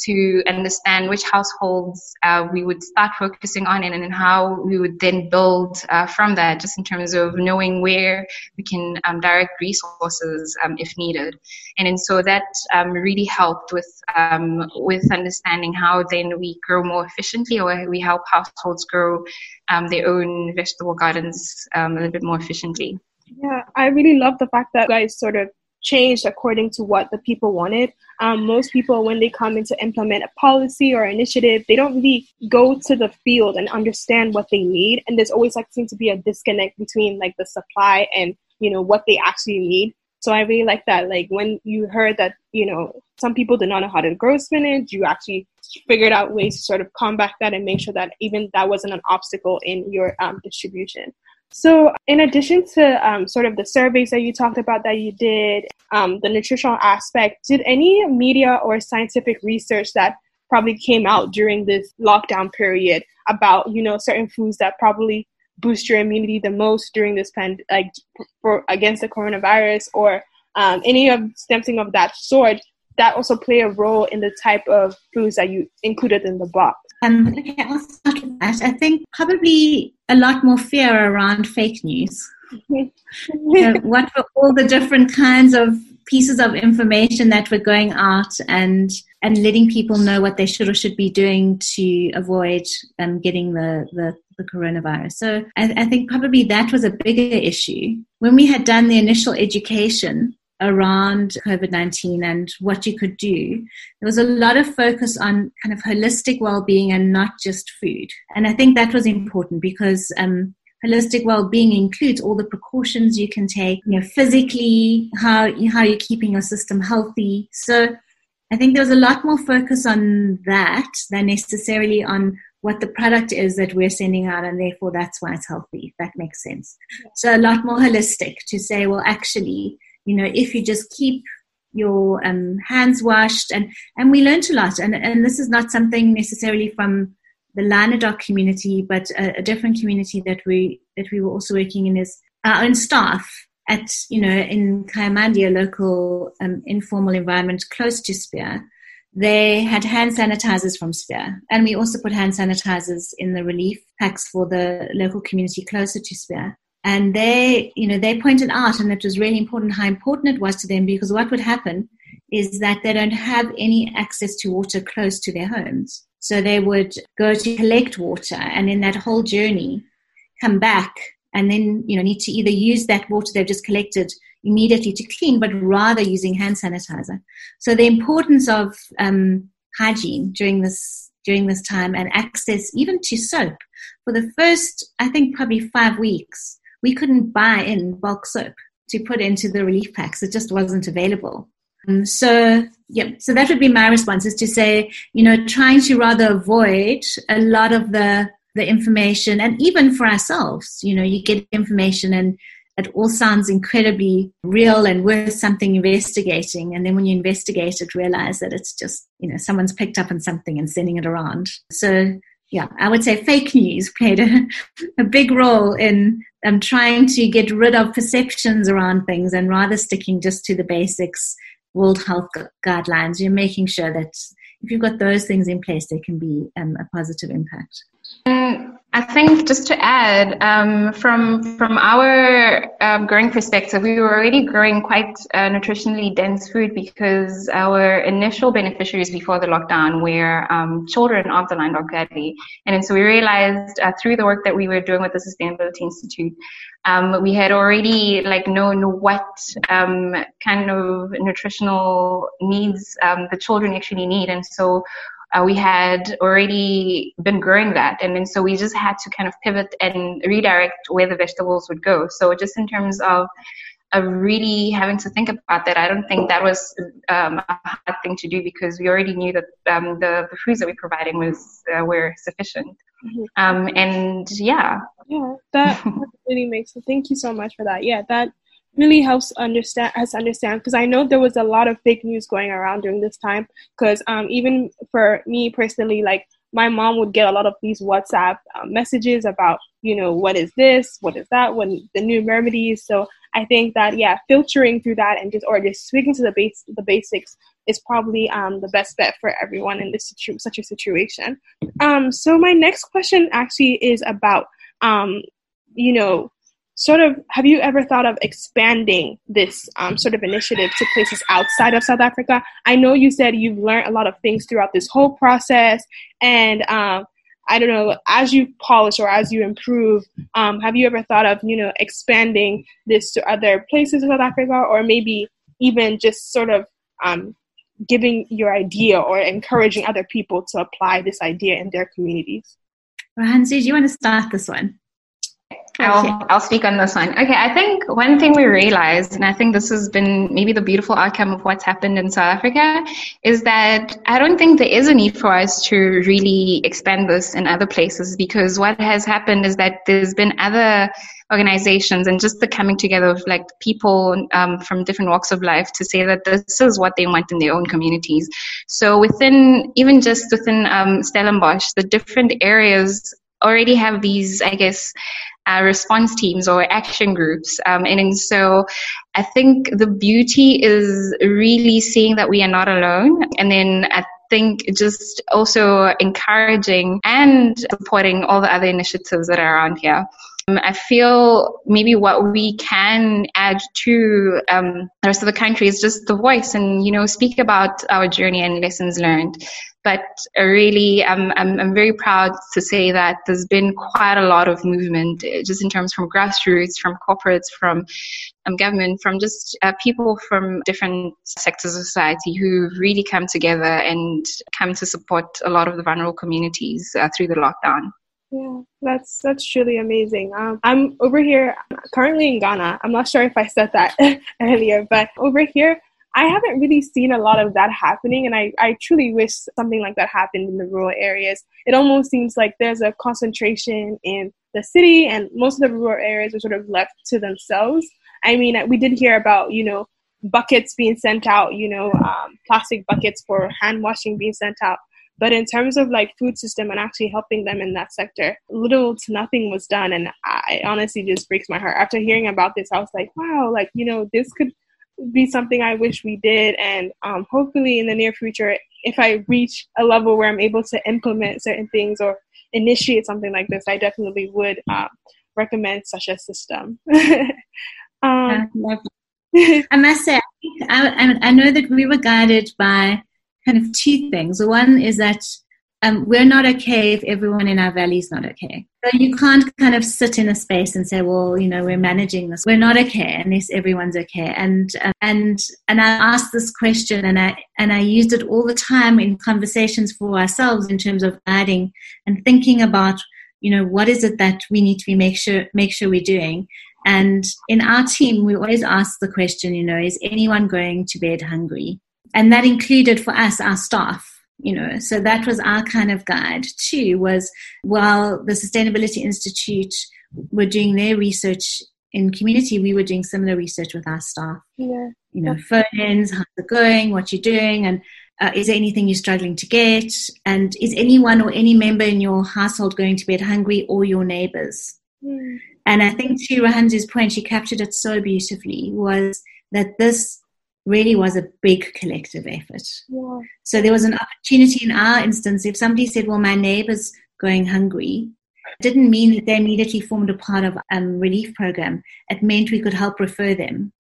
to understand which households uh, we would start focusing on and, and how we would then build uh, from that, just in terms of knowing where we can um, direct resources um, if needed. And, and so that um, really helped with um, with understanding how then we grow more efficiently or we help households grow um, their own vegetable gardens um, a little bit more efficiently. Yeah, I really love the fact that guys sort of changed according to what the people wanted. Um, most people, when they come in to implement a policy or initiative, they don't really go to the field and understand what they need. And there's always like seems to be a disconnect between like the supply and you know what they actually need. So I really like that. Like when you heard that, you know, some people did not know how to grow spinach, you actually figured out ways to sort of combat that and make sure that even that wasn't an obstacle in your um, distribution. So, in addition to um, sort of the surveys that you talked about that you did, um, the nutritional aspect, did any media or scientific research that probably came out during this lockdown period about you know certain foods that probably boost your immunity the most during this pand like for against the coronavirus or um, any of something of that sort that also play a role in the type of foods that you included in the box? Um, okay, I'll start with that. I think probably a lot more fear around fake news. (laughs) what were all the different kinds of pieces of information that were going out and and letting people know what they should or should be doing to avoid um, getting the, the, the coronavirus. So I, I think probably that was a bigger issue. When we had done the initial education, around COVID 19 and what you could do, there was a lot of focus on kind of holistic well being and not just food. And I think that was important because um, holistic well-being includes all the precautions you can take you know physically how how you're keeping your system healthy so i think there was a lot more focus on that than necessarily on what the product is that we're sending out and therefore that's why it's healthy if that makes sense so a lot more holistic to say well actually you know if you just keep your um, hands washed and and we learned a lot. And and this is not something necessarily from the Lynedoch community but a, a, different community that we that we were also working in is our own staff at you know in Kayamandi a local um, informal environment close to Spier they had hand sanitizers from Spier and we also put hand sanitizers in the relief packs for the local community closer to Spier and they, you know, they pointed out, and it was really important how important it was to them because what would happen is that they don't have any access to water close to their homes. So they would go to collect water, and in that whole journey, come back and then you know need to either use that water they've just collected immediately to clean, but rather using hand sanitizer. So the importance of um, hygiene during this during this time and access even to soap for the first, I think, probably five weeks we couldn't buy in bulk soap to put into the relief packs. It just wasn't available. Um, so yeah, so that would be my response is to say, you know, trying to rather avoid a lot of the the information and even for ourselves, you know, you get information and it all sounds incredibly real and worth something investigating. And then when you investigate it, realize that it's just, you know, someone's picked up on something and sending it around. So yeah, I would say fake news played a, (laughs) a big role in um, trying to get rid of perceptions around things and rather sticking just to the basics, World Health guidelines. You're making sure that if you've got those things in place, there can be um, a positive impact. Um, I think just to add, um, from from our um, growing perspective, we were already growing quite uh, nutritionally dense food because our initial beneficiaries before the lockdown were um, children of the Lyne Valley, and so we realized uh, through the work that we were doing with the Sustainability Institute, um, we had already like known what um, kind of nutritional needs um, the children actually need, and so uh, we had already been growing that. And then so we just had to kind of pivot and redirect where the vegetables would go. So just in terms of of really having to think about that. I don't think that was um, a hard thing to do because we already knew that um, the, the foods that we're providing was uh, were sufficient. Mm-hmm. Um, and yeah. Yeah, that (laughs) really makes sense. Thank you so much for that. Yeah, that really helps understand us understand because I know there was a lot of fake news going around during this time. Because um, even for me personally, like my mom would get a lot of these WhatsApp um, messages about, you know, what is this, what is that, when the new remedies. So I think that yeah, filtering through that and just or just speaking to the base the basics is probably um, the best bet for everyone in this situ- such a situation. Um, so my next question actually is about um, you know sort of have you ever thought of expanding this um, sort of initiative to places outside of south africa i know you said you've learned a lot of things throughout this whole process and um, i don't know as you polish or as you improve um, have you ever thought of you know expanding this to other places in south africa or maybe even just sort of um, giving your idea or encouraging other people to apply this idea in their communities Hansi, do you want to start this one? I'll, I'll speak on this one. Okay, I think one thing we realized, and I think this has been maybe the beautiful outcome of what's happened in South Africa, is that I don't think there is a need for us to really expand this in other places because what has happened is that there's been other organizations and just the coming together of like people um, from different walks of life to say that this is what they want in their own communities. So within, even just within um, Stellenbosch, the different areas already have these, I guess, uh, response teams or action groups. Um, and so I think the beauty is really seeing that we are not alone. And then I think just also encouraging and supporting all the other initiatives that are around here. Um, I feel maybe what we can add to um, the rest of the country is just the voice and, you know, speak about our journey and lessons learned. But really, I'm, I'm, I'm very proud to say that there's been quite a lot of movement, uh, just in terms from grassroots, from corporates, from um, government, from just uh, people from different sectors of society who really come together and come to support a lot of the vulnerable communities uh, through the lockdown. Yeah, that's that's truly amazing. Um, I'm over here currently in Ghana. I'm not sure if I said that (laughs) earlier, but over here I haven't really seen a lot of that happening, and I, I truly wish something like that happened in the rural areas. It almost seems like there's a concentration in the city, and most of the rural areas are sort of left to themselves. I mean, we did hear about, you know, buckets being sent out, you know, um, plastic buckets for hand washing being sent out. But in terms of like food system and actually helping them in that sector, little to nothing was done. And I honestly just breaks my heart. After hearing about this, I was like, wow, like, you know, this could be something I wish we did. And um, hopefully, in the near future, if I reach a level where I'm able to implement certain things or initiate something like this, I definitely would uh, recommend such a system. (laughs) um, I must say, I, I know that we were guided by kind of two things. One is that um, we're not okay if everyone in our valley is not okay. So you can't kind of sit in a space and say, well, you know, we're managing this. We're not okay unless everyone's okay. And uh, and and I asked this question, and I and I used it all the time in conversations for ourselves in terms of guiding and thinking about, you know, what is it that we need to be make sure make sure we're doing. And in our team, we always ask the question, you know, is anyone going to bed hungry? And that included for us, our staff, you know, so that was our kind of guide too, was while the Sustainability Institute were doing their research in community, we were doing similar research with our staff. Yeah. You know, phone ins, how's it going, what you're doing, and uh, is there anything you're struggling to get? And is anyone or any member in your household going to bed hungry or your neighbors? Mm. And I think to Rahanzu's point, she captured it so beautifully, was that this really was a big collective effort. Yeah. So there was an opportunity in our instance, if somebody said, well, my neighbor's going hungry, it didn't mean that they immediately formed a part of a um, relief program. It meant we could help refer them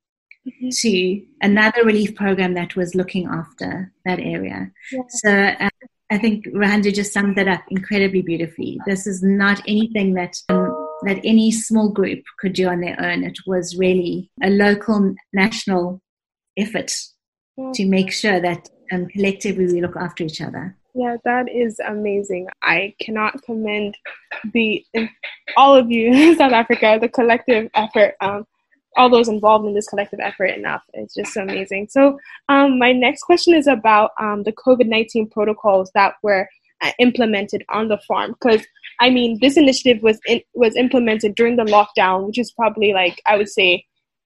Mm-hmm. to another relief program that was looking after that area. Yeah. So uh, I think Rahanzu just summed that up incredibly beautifully. This is not anything that um, that any small group could do on their own. It was really a local, national effort Yeah. to make sure that um, collectively we look after each other. Yeah, that is amazing. I cannot commend the all of you (laughs) in South Africa, the collective effort, um, all those involved in this collective effort enough. It's just so amazing. So, um, my next question is about um, the COVID nineteen protocols that were uh, implemented on the farm. Because I mean, this initiative was in, was implemented during the lockdown, which is probably like I would say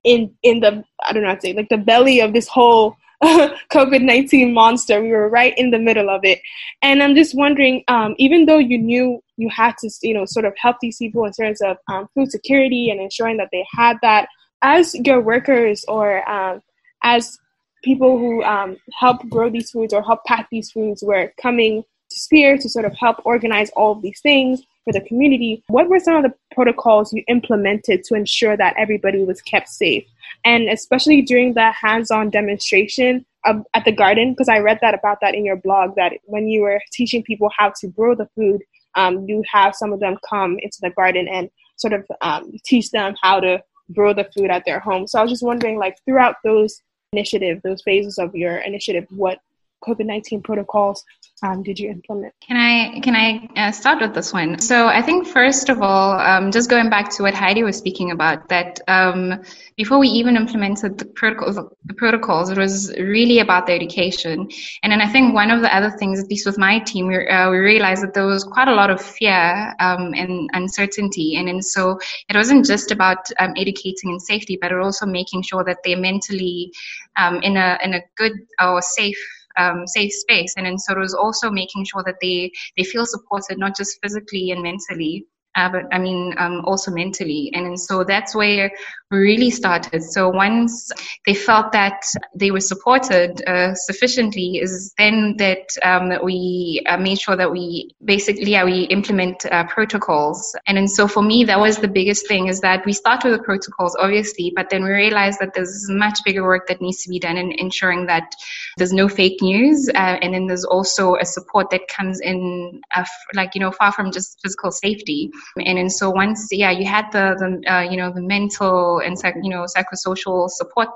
in in the I don't know how to say like the belly of this whole (laughs) COVID 19 monster. We were right in the middle of it. And I'm just wondering, um, even though you knew you had to, you know, sort of help these people in terms of um, food security and ensuring that they had that, as your workers or um, as people who um, help grow these foods or help pack these foods were coming Spier to sort of help organize all of these things for the community, what were some of the protocols you implemented to ensure that everybody was kept safe? And especially during the hands on demonstration of, at the garden, because I read that about that in your blog, that when you were teaching people how to grow the food, um, you have some of them come into the garden and sort of um, teach them how to grow the food at their home. So I was just wondering, like, throughout those initiative, those phases of your initiative, what COVID nineteen protocols um, did you implement? Can I can I uh, start with this one? So I think first of all, um, just going back to what Heidi was speaking about, that um, before we even implemented the protocols, the protocols, it was really about the education. And then I think one of the other things, at least with my team, we, uh, we realized that there was quite a lot of fear um, and uncertainty, and and so it wasn't just about um, educating and safety, but also making sure that they're mentally um, in a in a good or safe um, safe space. And it was also making sure that they, they feel supported, not just physically and mentally, uh, but I mean, um, also mentally. And, and so that's where we really started. So once they felt that they were supported uh, sufficiently, is then that um, we uh, made sure that we basically yeah, we implement uh, protocols. And then so for me, that was the biggest thing is that we start with the protocols, obviously, but then we realize that there's much bigger work that needs to be done in ensuring that there's no fake news, uh, and then there's also a support that comes in, uh, like you know, far from just physical safety. And then so once, yeah, you had the, the uh, you know the mental and psych, you know psychosocial support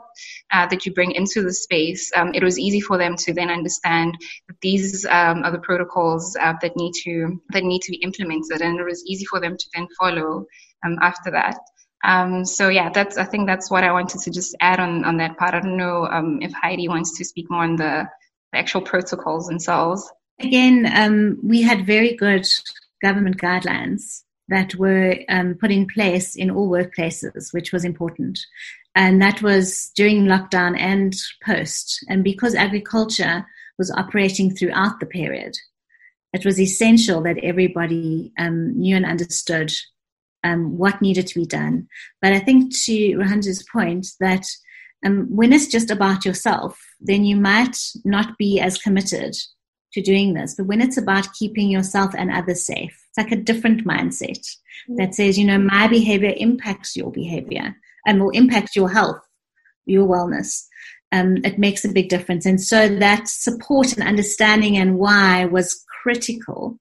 uh, that you bring into the space, um, it was easy for them to then understand that these um, are the protocols uh, that need to that need to be implemented, and it was easy for them to then follow um, after that. Um, so yeah, that's I think that's what I wanted to just add on on that part. I don't know um, if Heidi wants to speak more on the, the actual protocols themselves. Again, um, we had very good government guidelines that were um, put in place in all workplaces, which was important. And that was during lockdown and post. And because agriculture was operating throughout the period, it was essential that everybody um, knew and understood um, what needed to be done. But I think to Rahanzu's point that um, when it's just about yourself, then you might not be as committed to doing this. But when it's about keeping yourself and others safe, it's like a different mindset mm-hmm. that says, you know, my behavior impacts your behavior and will impact your health, your wellness. Um, it makes a big difference. And so that support and understanding and why was critical.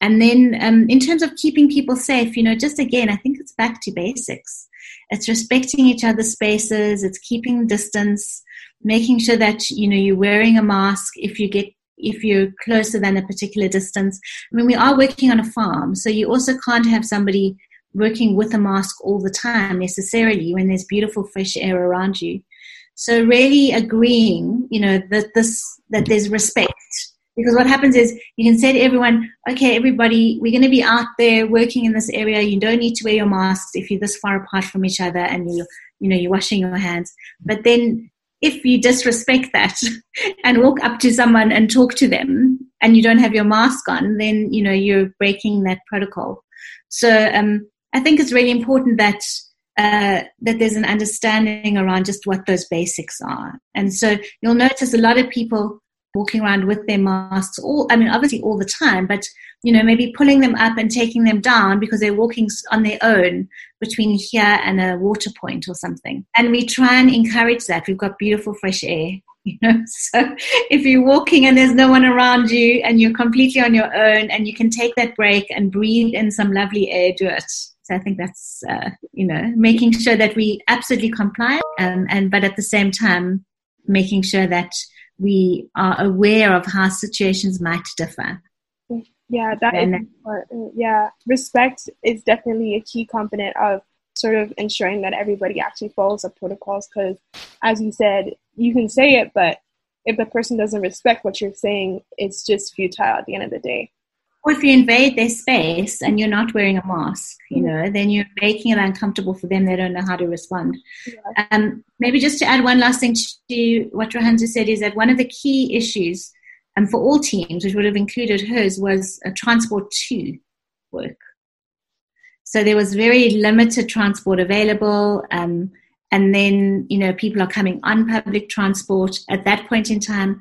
And then um, in terms of keeping people safe, you know, just again, I think it's back to basics. It's respecting each other's spaces. It's keeping distance, making sure that, you know, you're wearing a mask if you get if you're closer than a particular distance. I mean, we are working on a farm, so you also can't have somebody working with a mask all the time necessarily when there's beautiful fresh air around you. So really agreeing, you know, that this that there's respect. Because what happens is you can say to everyone, okay, everybody, we're going to be out there working in this area. You don't need to wear your masks if you're this far apart from each other and you, you know, you're washing your hands. But then if you disrespect that (laughs) and walk up to someone and talk to them and you don't have your mask on, then, you know, you're breaking that protocol. So um, I think it's really important that uh, that there's an understanding around just what those basics are. And so you'll notice a lot of people walking around with their masks all I mean obviously all the time, but you know, maybe pulling them up and taking them down because they're walking on their own between here and a water point or something. And we try and encourage that. We've got beautiful fresh air. (laughs) You know, so if you're walking and there's no one around you and you're completely on your own and you can take that break and breathe in some lovely air, do it. So I think that's uh, you know making sure that we absolutely comply, um, and but at the same time making sure that we are aware of how situations might differ. Yeah, that and, is important. Yeah, respect is definitely a key component of sort of ensuring that everybody actually follows the protocols. Because, as you said, you can say it, but if the person doesn't respect what you're saying, it's just futile at the end of the day. Or if you invade their space and you're not wearing a mask, you know, then you're making it uncomfortable for them. They don't know how to respond. Yeah. Um, maybe just to add one last thing to what Rohanza said is that one of the key issues um, for all teams, which would have included hers, was a transport to work. So there was very limited transport available. Um, and then, you know, people are coming on public transport. At that point in time,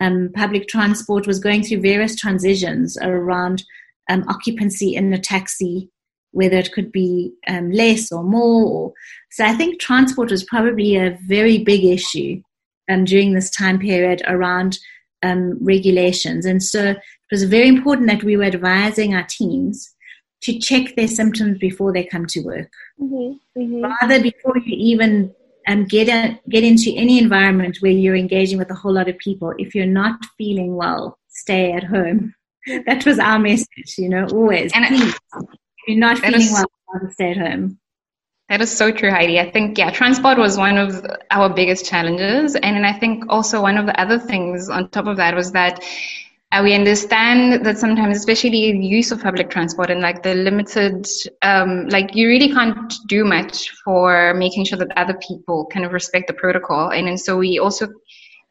um, public transport was going through various transitions around um, occupancy in the taxi, whether it could be um, less or more. So I think transport was probably a very big issue um, during this time period around um, regulations. And so it was very important that we were advising our teams to check their symptoms before they come to work. Mm-hmm, mm-hmm. Rather, before you even um, get a, get into any environment where you're engaging with a whole lot of people. If you're not feeling well, stay at home. (laughs) That was our message, you know, always. And Please, if you're not feeling is, well, stay at home. That is so true, Heidi. I think, yeah, transport was one of our biggest challenges. And I think also one of the other things on top of that was that uh, we understand that sometimes, especially the use of public transport and like the limited, um, like you really can't do much for making sure that other people kind of respect the protocol. And, and so we also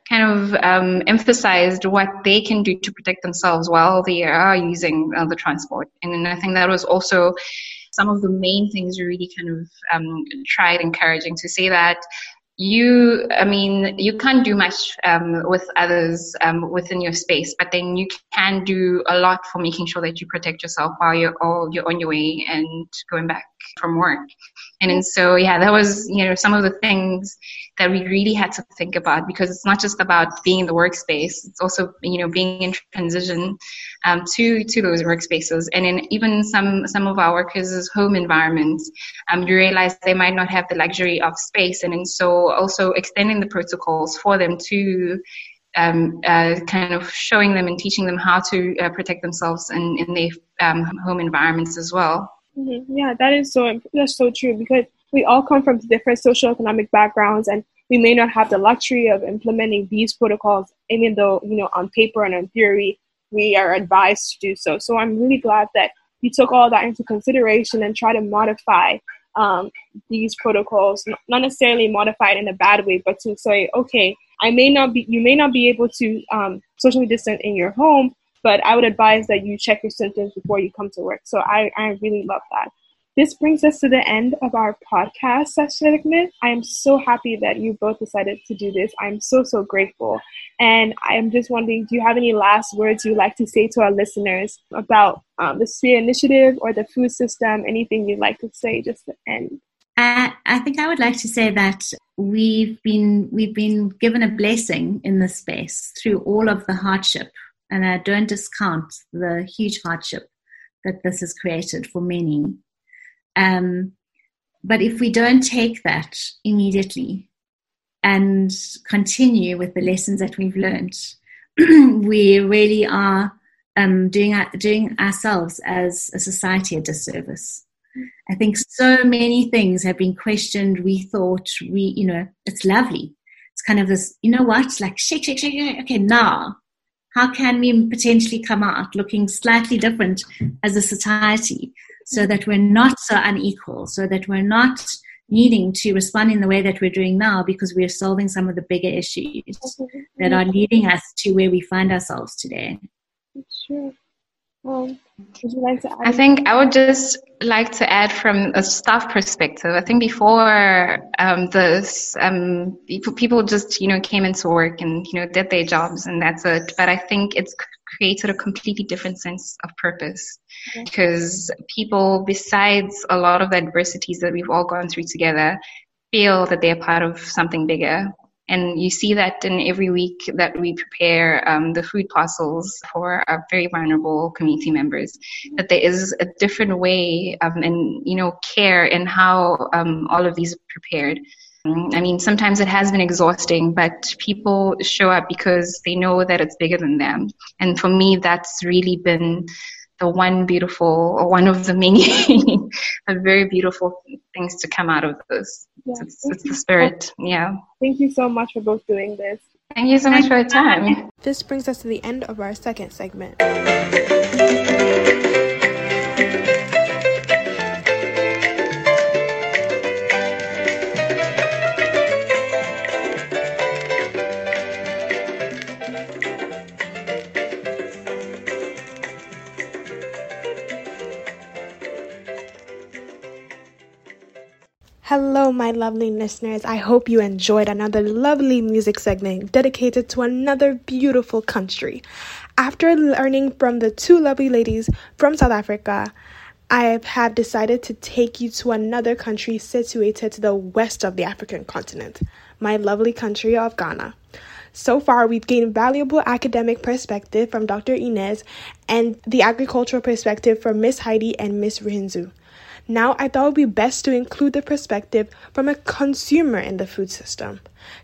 kind of um, emphasized what they can do to protect themselves while they are using uh, the transport. And I think that was also some of the main things we really kind of um, tried encouraging to say that you i mean you can't do much um, with others um, within your space but then you can do a lot for making sure that you protect yourself while you're all you're on your way and going back from work and, and so yeah that was you know some of the things that we really had to think about because it's not just about being in the workspace it's also you know being in transition um, to to those workspaces and in even some some of our workers' home environments um, you realize they might not have the luxury of space and, and so also extending the protocols for them to um, uh, kind of showing them and teaching them how to uh, protect themselves in, in their um, home environments as well. Mm-hmm. Yeah, that is so that's so true because we all come from different socioeconomic backgrounds and we may not have the luxury of implementing these protocols even though you know on paper and in theory we are advised to do so so i'm really glad that you took all that into consideration and try to modify um, these protocols not necessarily modified in a bad way but to say okay i may not be you may not be able to um, socially distance in your home but I would advise that you check your symptoms before you come to work. So I, I really love that. This brings us to the end of our podcast segment. I am so happy that you both decided to do this. I'm so, so grateful. And I am just wondering do you have any last words you'd like to say to our listeners about um, the Spier Initiative or the food system? Anything you'd like to say just to end? I think I would like to say that we've been we've been given a blessing in this space through all of the hardship and I don't discount the huge hardship that this has created for many. Um, but if we don't take that immediately and continue with the lessons that we've learned, (clears throat) we really are um, doing, doing ourselves as a society a disservice. I think so many things have been questioned, rethought, re, you know, it's lovely. It's kind of this, you know what, like shake, shake, shake, shake. Okay, now, how can we potentially come out looking slightly different as a society so that we're not so unequal, so that we're not needing to respond in the way that we're doing now because we're solving some of the bigger issues that are leading us to where we find ourselves today. Sure. Um, would you like to I think I would just like to add from a staff perspective. I think before um, this, um, people just you know came into work and you know did their jobs and that's it. But I think it's created a completely different sense of purpose because people, besides a lot of the adversities that we've all gone through together, feel that they're part of something bigger and you see that in every week that we prepare um, the food parcels for our very vulnerable community members, that there is a different way um, and, you know, care in how um, all of these are prepared. Mm, I mean, sometimes it has been exhausting, but people show up because they know that it's bigger than them. And for me, that's really been the one beautiful or one of the many (laughs) very beautiful things to come out of this. Yeah. It's, it's the spirit. Yeah. Thank you so much for both doing this. Thank you so much for your time. This brings us to the end of our second segment. Hello, my lovely listeners. I hope you enjoyed another lovely music segment dedicated to another beautiful country. After learning from the two lovely ladies from South Africa, I have decided to take you to another country situated to the west of the African continent, my lovely country of Ghana. So far, we've gained valuable academic perspective from Dr. Inez and the agricultural perspective from Miss Heidi and Miss Rinzu. Now, I thought it would be best to include the perspective from a consumer in the food system.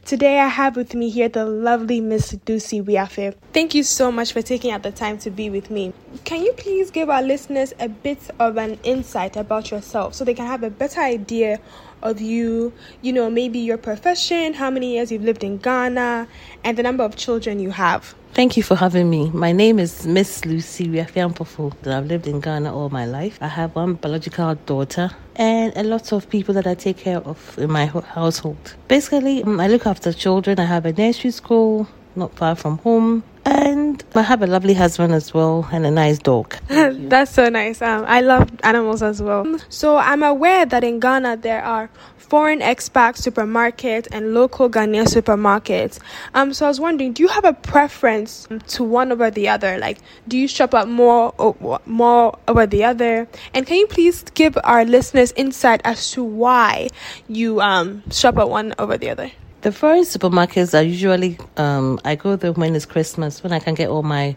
Today, I have with me here the lovely Miss Lucy Wiafe. Thank you so much for taking out the time to be with me. Can you please give our listeners a bit of an insight about yourself so they can have a better idea of you, you know, maybe your profession, how many years you've lived in Ghana, and the number of children you have? Thank you for having me. My name is Miss Lucy Wiafe Ampofo. I've lived in Ghana all my life. I have one biological daughter and a lot of people that I take care of in my household. Basically, I look after children. I have a nursery school not far from home. And I have a lovely husband as well and a nice dog. (laughs) That's so nice. Um, I love animals as well. So I'm aware that in Ghana there are foreign expat supermarkets and local Ghanaian supermarkets. Um, so I was wondering, do you have a preference to one over the other? Like, do you shop at more or, more over the other? And can you please give our listeners insight as to why you um shop at one over the other? The foreign supermarkets are usually um, I go there when it's Christmas when I can get all my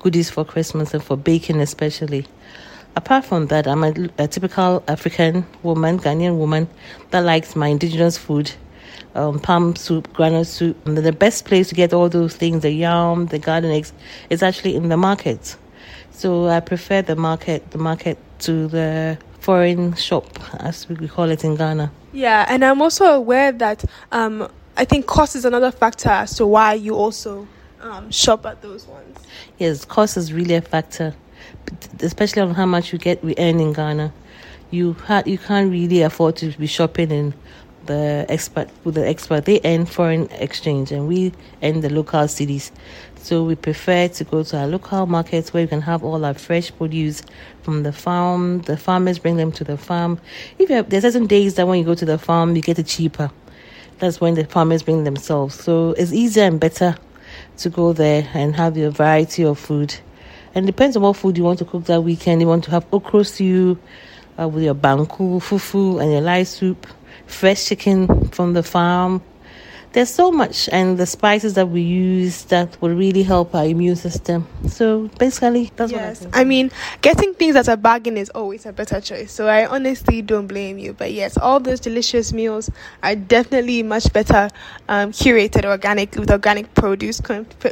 goodies for Christmas and for baking especially. Apart from that, I'm a, a typical African woman, Ghanaian woman that likes my indigenous food. Um, palm soup, groundnut soup. And the best place to get all those things, the yam, the garden eggs, is actually in the market. So I prefer the market, the market to the foreign shop, as we call it in Ghana. Yeah, and I'm also aware that um, I think cost is another factor as to why you also um, shop at those ones. Yes, cost is really a factor especially on how much you get we earn in Ghana, you ha- you can't really afford to be shopping in the expert with the expert. They earn foreign exchange, and we earn the local cedis So we prefer to go to our local markets where you can have all our fresh produce from the farm. The farmers bring them to the farm. If have, there's certain days that when you go to the farm, you get it cheaper. That's when the farmers bring themselves. So it's easier and better to go there and have your variety of food and depends on what food you want to cook that weekend. You want to have okra stew uh, with your banku, fufu, and your light soup, fresh chicken from the farm, there's so much and the spices that we use that will really help our immune system. So basically that's yes. what I, I mean getting things at a bargain is always a better choice. So i honestly don't blame you. But yes all those delicious meals are definitely much better um, curated organic with organic produce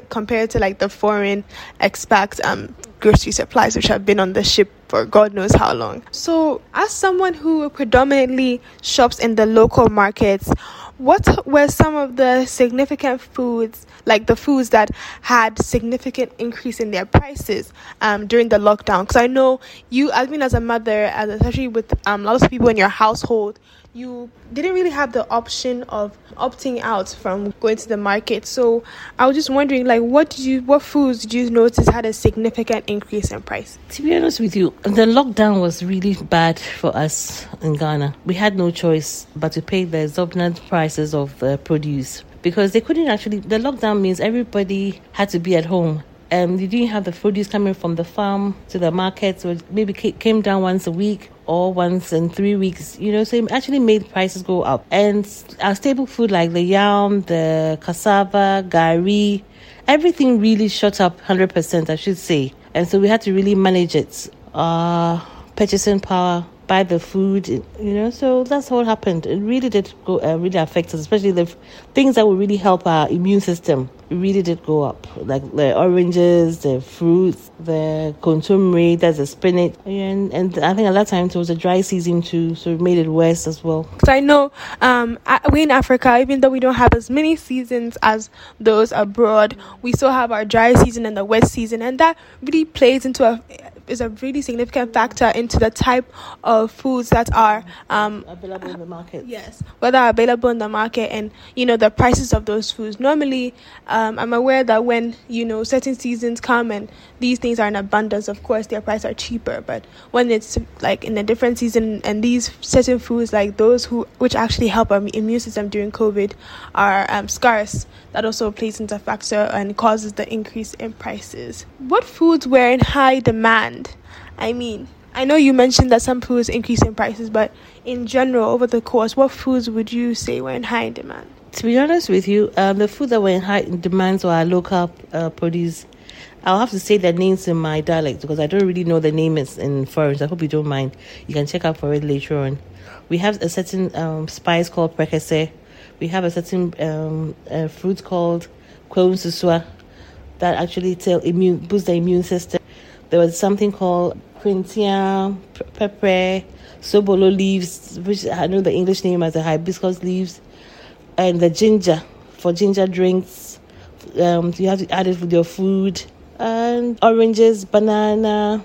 compared to like the foreign expat um, grocery supplies which have been on the ship for God knows how long. So, as someone who predominantly shops in the local markets, what were some of the significant foods, like the foods that had significant increase in their prices um, during the lockdown? Because I know you, I mean, as a mother, as especially with um, lots of people in your household, you didn't really have the option of opting out from going to the market. So I was just wondering, like, what did you, what foods did you notice had a significant increase in price? To be honest with you, the lockdown was really bad for us in Ghana. We had no choice but to pay the exorbitant prices of the produce because they couldn't actually. The lockdown means everybody had to be at home um, you didn't have the produce coming from the farm to the market, so maybe came down once a week or once in three weeks, you know, so it actually made prices go up. And our staple food like the yam, the cassava, gari, everything really shot up 100%, I should say. And so we had to really manage it. Uh, purchasing power buy the food, you know. So that's what happened. It really did go, uh, really affect us, especially the f- things that would really help our immune system. It really did go up, like the oranges, the fruits, the kontomire, that's the spinach, and and I think at that time it was a dry season too, so it made it worse as well. Because I know um, we in Africa, even though we don't have as many seasons as those abroad, we still have our dry season and the wet season, and that really plays into a is a really significant factor into the type of foods that are um, available in the market. Yes, whether available in the market and you know the prices of those foods. Normally, um, I'm aware that when you know certain seasons come and these things are in abundance, of course their prices are cheaper. But when it's like in a different season and these certain foods like those who which actually help our immune system during COVID are um, scarce, that also plays into factor and causes the increase in prices. What foods were in high demand? I mean, I know you mentioned that some foods increase in prices, but in general, over the course, what foods would you say were in high demand? To be honest with you, um, the food that were in high demand were our local uh, produce. I'll have to say their names in my dialect because I don't really know the names in foreign. I hope you don't mind. You can check out for it later on. We have a certain um, spice called prekese, we have a certain um, uh, fruit called susua that actually tell immune boost the immune system. There was something called hwentia, pepper, sobolo leaves, which I know the English name as the hibiscus leaves, and the ginger for ginger drinks. Um, you have to add it with your food and oranges, banana,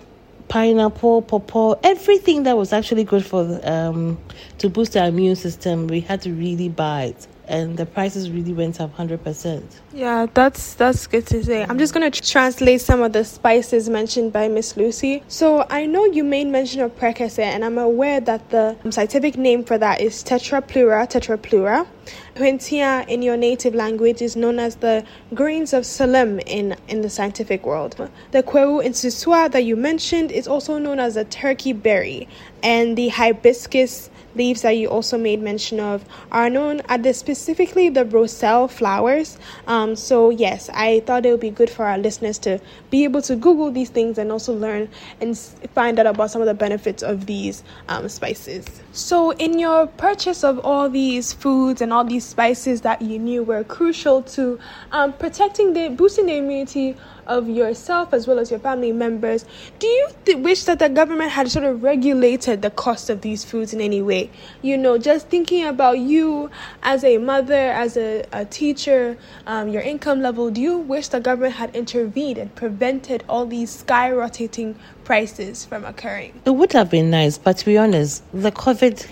pineapple, pawpaw, everything that was actually good for um, to boost our immune system. We had to really buy it and the prices really went up 100%. Yeah, that's that's good to say. I'm just going to translate some of the spices mentioned by Miss Lucy. So, I know you made mention of prekese and I'm aware that the um, scientific name for that is Tetrapleura tetraptera. Hwentia in your native language is known as the grains of Selim in, in the scientific world. The Quercus insua that you mentioned is also known as a turkey berry, and the hibiscus leaves that you also made mention of are known as the, specifically the roselle flowers. Um, so yes, I thought it would be good for our listeners to be able to Google these things and also learn and find out about some of the benefits of these um, spices. So in your purchase of all these foods and all these spices that you knew were crucial to um, protecting the boosting the immunity of yourself as well as your family members. Do you th- wish that the government had sort of regulated the cost of these foods in any way? You know, just thinking about you as a mother, as a, a teacher, um, your income level, do you wish the government had intervened and prevented all these skyrocketing prices from occurring? It would have been nice, but to be honest, the COVID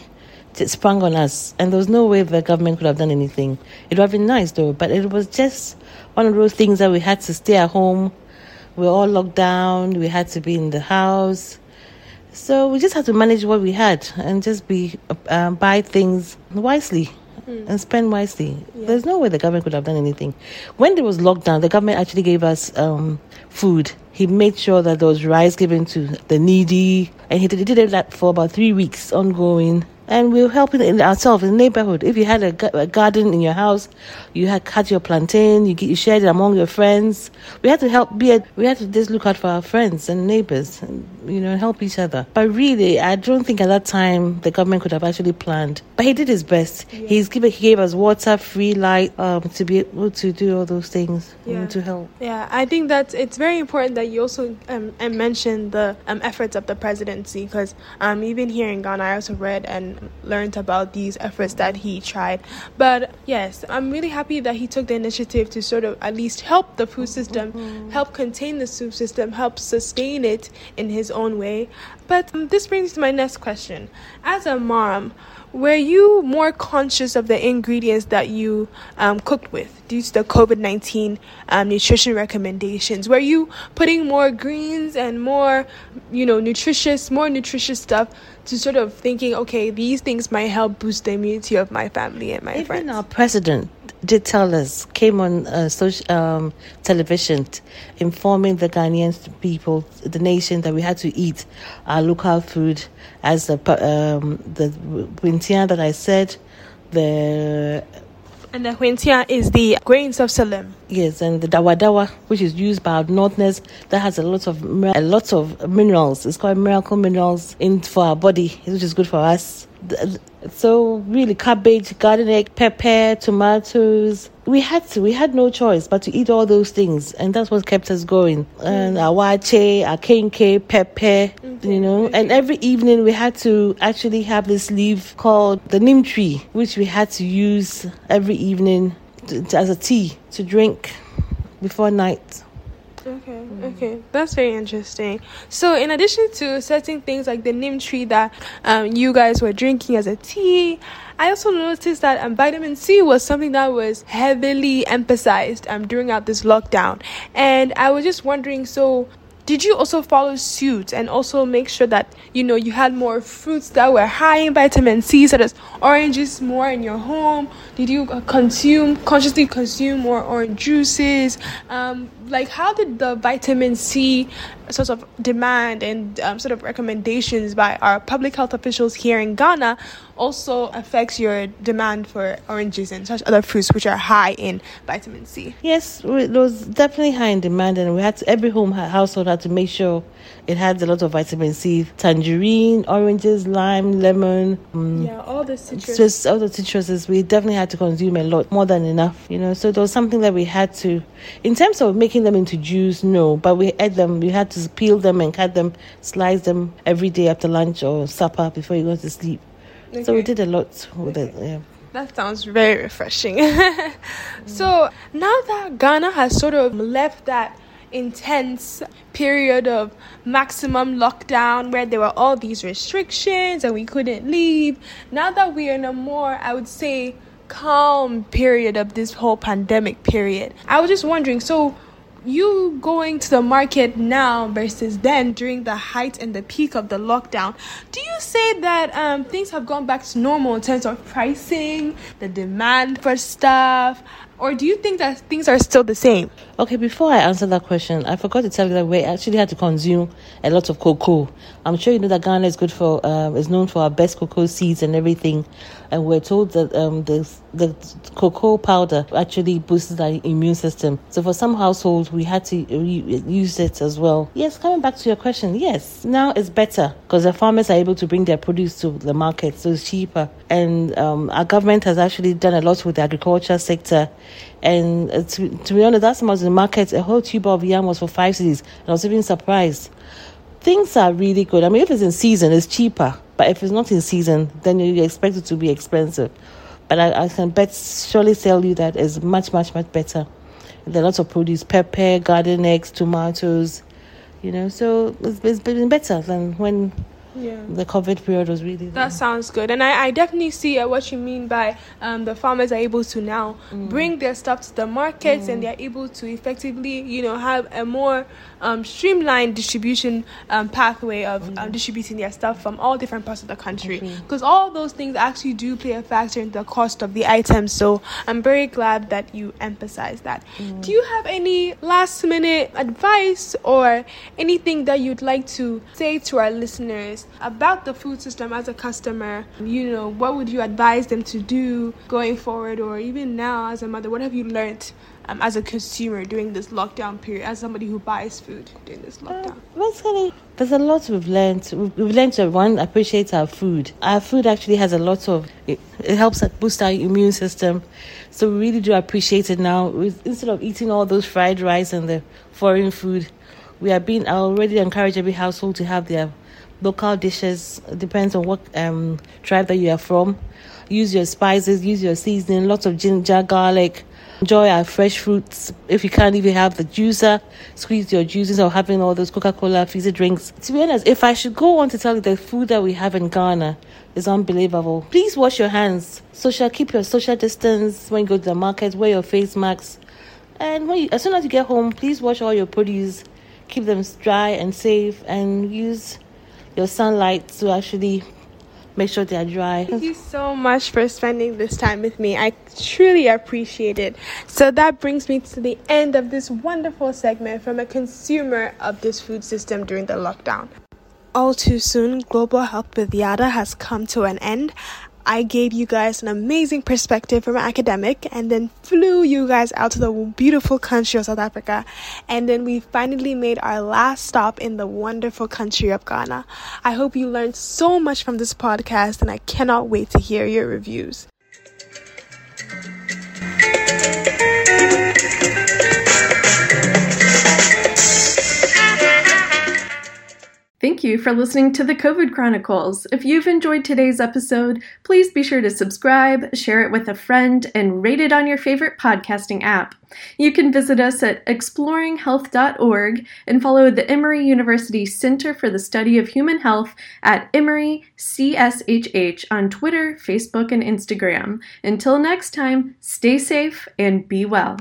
sprung on us, and there was no way the government could have done anything. It would have been nice though, but it was just one of those things that we had to stay at home. We are all locked down. We had to be in the house. So we just had to manage what we had and just be uh, buy things wisely mm. and spend wisely. Yeah. There's no way the government could have done anything. When there was lockdown, the government actually gave us um, food. He made sure that there was rice given to the needy, and he did, he did that for about three weeks ongoing and we are helping in ourselves in the neighborhood. If you had a, a, garden in your house, you had cut your plantain, you, you shared it among your friends. We had to help. Be a, we had to just look out for our friends and neighbors, and you know, help each other. But really, I don't think at that time the government could have actually planned. But he did his best. Yeah. He's given, he gave us water free, light um, to be able to do all those things Yeah. and to help. Yeah, I think that it's very important that you also um, and mentioned the um, efforts of the presidency because um, even here in Ghana, I also read and learned about these efforts that he tried. But yes, I'm really happy that he took the initiative to sort of at least help the food system, help contain the food system, help sustain it in his own way. But um, this brings to my next question. As a mom, were you more conscious of the ingredients that you um, cooked with due to the COVID 19 um, nutrition recommendations? Were you putting more greens and more, you know, nutritious, more nutritious stuff to sort of thinking, okay, these things might help boost the immunity of my family and my Even friends? our president did tell us, came on uh, social, um, television t- informing the Ghanaian people, the nation, that we had to eat our local food as the, um, the hwentia that I said, the And the hwentia is the grains of Selim. Yes, and the dawadawa, which is used by our northerners, that has a lot of a lot of minerals. It's called miracle minerals in for our body, which is good for us. So really, cabbage, garden egg, pepper, tomatoes. We had to. We had no choice but to eat all those things, and that's what kept us going. And mm. our waakye, our kenkey, pepper, you know. And every evening we had to actually have this leaf called the neem tree, which we had to use every evening to, to- as a tea to drink before night. Okay, okay, that's very interesting. So, in addition to certain things like the neem tree that um, you guys were drinking as a tea, I also noticed that um, vitamin C was something that was heavily emphasized um, during out this lockdown. And I was just wondering, so did you also follow suit and also make sure that you know you had more fruits that were high in vitamin C, such as oranges, more in your home? Did you uh, consume consciously consume more orange juices? Um, like, how did the vitamin C sort of demand and um, sort of recommendations by our public health officials here in Ghana also affects your demand for oranges and such other fruits which are high in vitamin C? Yes, it was definitely high in demand, and we had to, every home household had to make sure it had a lot of vitamin C: tangerine, oranges, lime, lemon. Um, Yeah, all the citrus. Just all the citruses, we definitely had to consume a lot more than enough, you know. So there was something that we had to, in terms of making them into juice, no, but we ate them. We had to peel them and cut them, slice them every day after lunch or supper before you go to sleep. So we did a lot with it. Yeah. That sounds very refreshing. (laughs) so now that Ghana has sort of left that intense period of maximum lockdown where there were all these restrictions and we couldn't leave, now that we are in a more, I would say, calm period of this whole pandemic period, I was just wondering so you going to the market now versus then during the height and the peak of the lockdown, do you say that um, things have gone back to normal in terms of pricing, the demand for stuff, or do you think that things are still the same? Okay, before I answer that question, I forgot to tell you that we actually had to consume a lot of cocoa. I'm sure you know that Ghana is good for, um, is known for our best cocoa seeds and everything, and we're told that um, the the cocoa powder actually boosts our immune system. So for some households, we had to re- use it as well. Yes, coming back to your question, yes, now it's better because the farmers are able to bring their produce to the market, so it's cheaper. And um, our government has actually done a lot with the agriculture sector. And uh, to, to be honest, was in the market, a whole tube of yam was for five cedis, and I was even surprised. Things are really good. I mean, if it's in season, it's cheaper. But if it's not in season, then you expect it to be expensive. But I, I can bet surely tell you that it's much, much, much better. There are lots of produce, pepper, garden eggs, tomatoes, you know. So it's, it's been better than when Yeah. the COVID period was really. That sounds good, and I, I definitely see uh, what you mean by um, the farmers are able to now bring their stuff to the markets, and they're able to effectively, you know, have a more um, streamlined distribution um, pathway of um, distributing their stuff from all different parts of the country. Because all those things actually do play a factor in the cost of the items. So I'm very glad that you emphasize that. Do you have any last minute advice or anything that you'd like to say to our listeners about the food system as a customer. You know, what would you advise them to do going forward, or even now as a mother? What have you learned um, as a consumer during this lockdown period, as somebody who buys food during this lockdown? Uh, there's a lot we've learned. We've learned to one appreciate our food. Our food actually has a lot of it, it helps boost our immune system, so we really do appreciate it now. Instead of eating all those fried rice and the foreign food, we are being. I already encourage every household to have their local dishes. Depends on what um, tribe that you are from. Use your spices, use your seasoning, lots of ginger, garlic, Enjoy our fresh fruits. If you can't even have the juicer, squeeze your juices or having all those Coca Cola fizzy drinks. To be honest, if I should go on to tell you the food that we have in Ghana is unbelievable. Please wash your hands. Social, keep your social distance when you go to the market. Wear your face masks. And when you, as soon as you get home, please wash all your produce. Keep them dry and safe, and use your sunlight to actually make sure they're dry. Thank you so much for spending this time with me. I truly appreciate it. So that brings me to the end of this wonderful segment from a consumer of this food system during the lockdown. All too soon, Global Health with Yada has come to an end. I gave you guys an amazing perspective from academic and then flew you guys out to the beautiful country of South Africa. And then we finally made our last stop in the wonderful country of Ghana. I hope you learned so much from this podcast and I cannot wait to hear your reviews. Thank you for listening to the COVID Chronicles. If you've enjoyed today's episode, please be sure to subscribe, share it with a friend, and rate it on your favorite podcasting app. You can visit us at exploringhealth.org and follow the Emory University Center for the Study of Human Health at Emory CSHH on Twitter, Facebook, and Instagram. Until next time, stay safe and be well.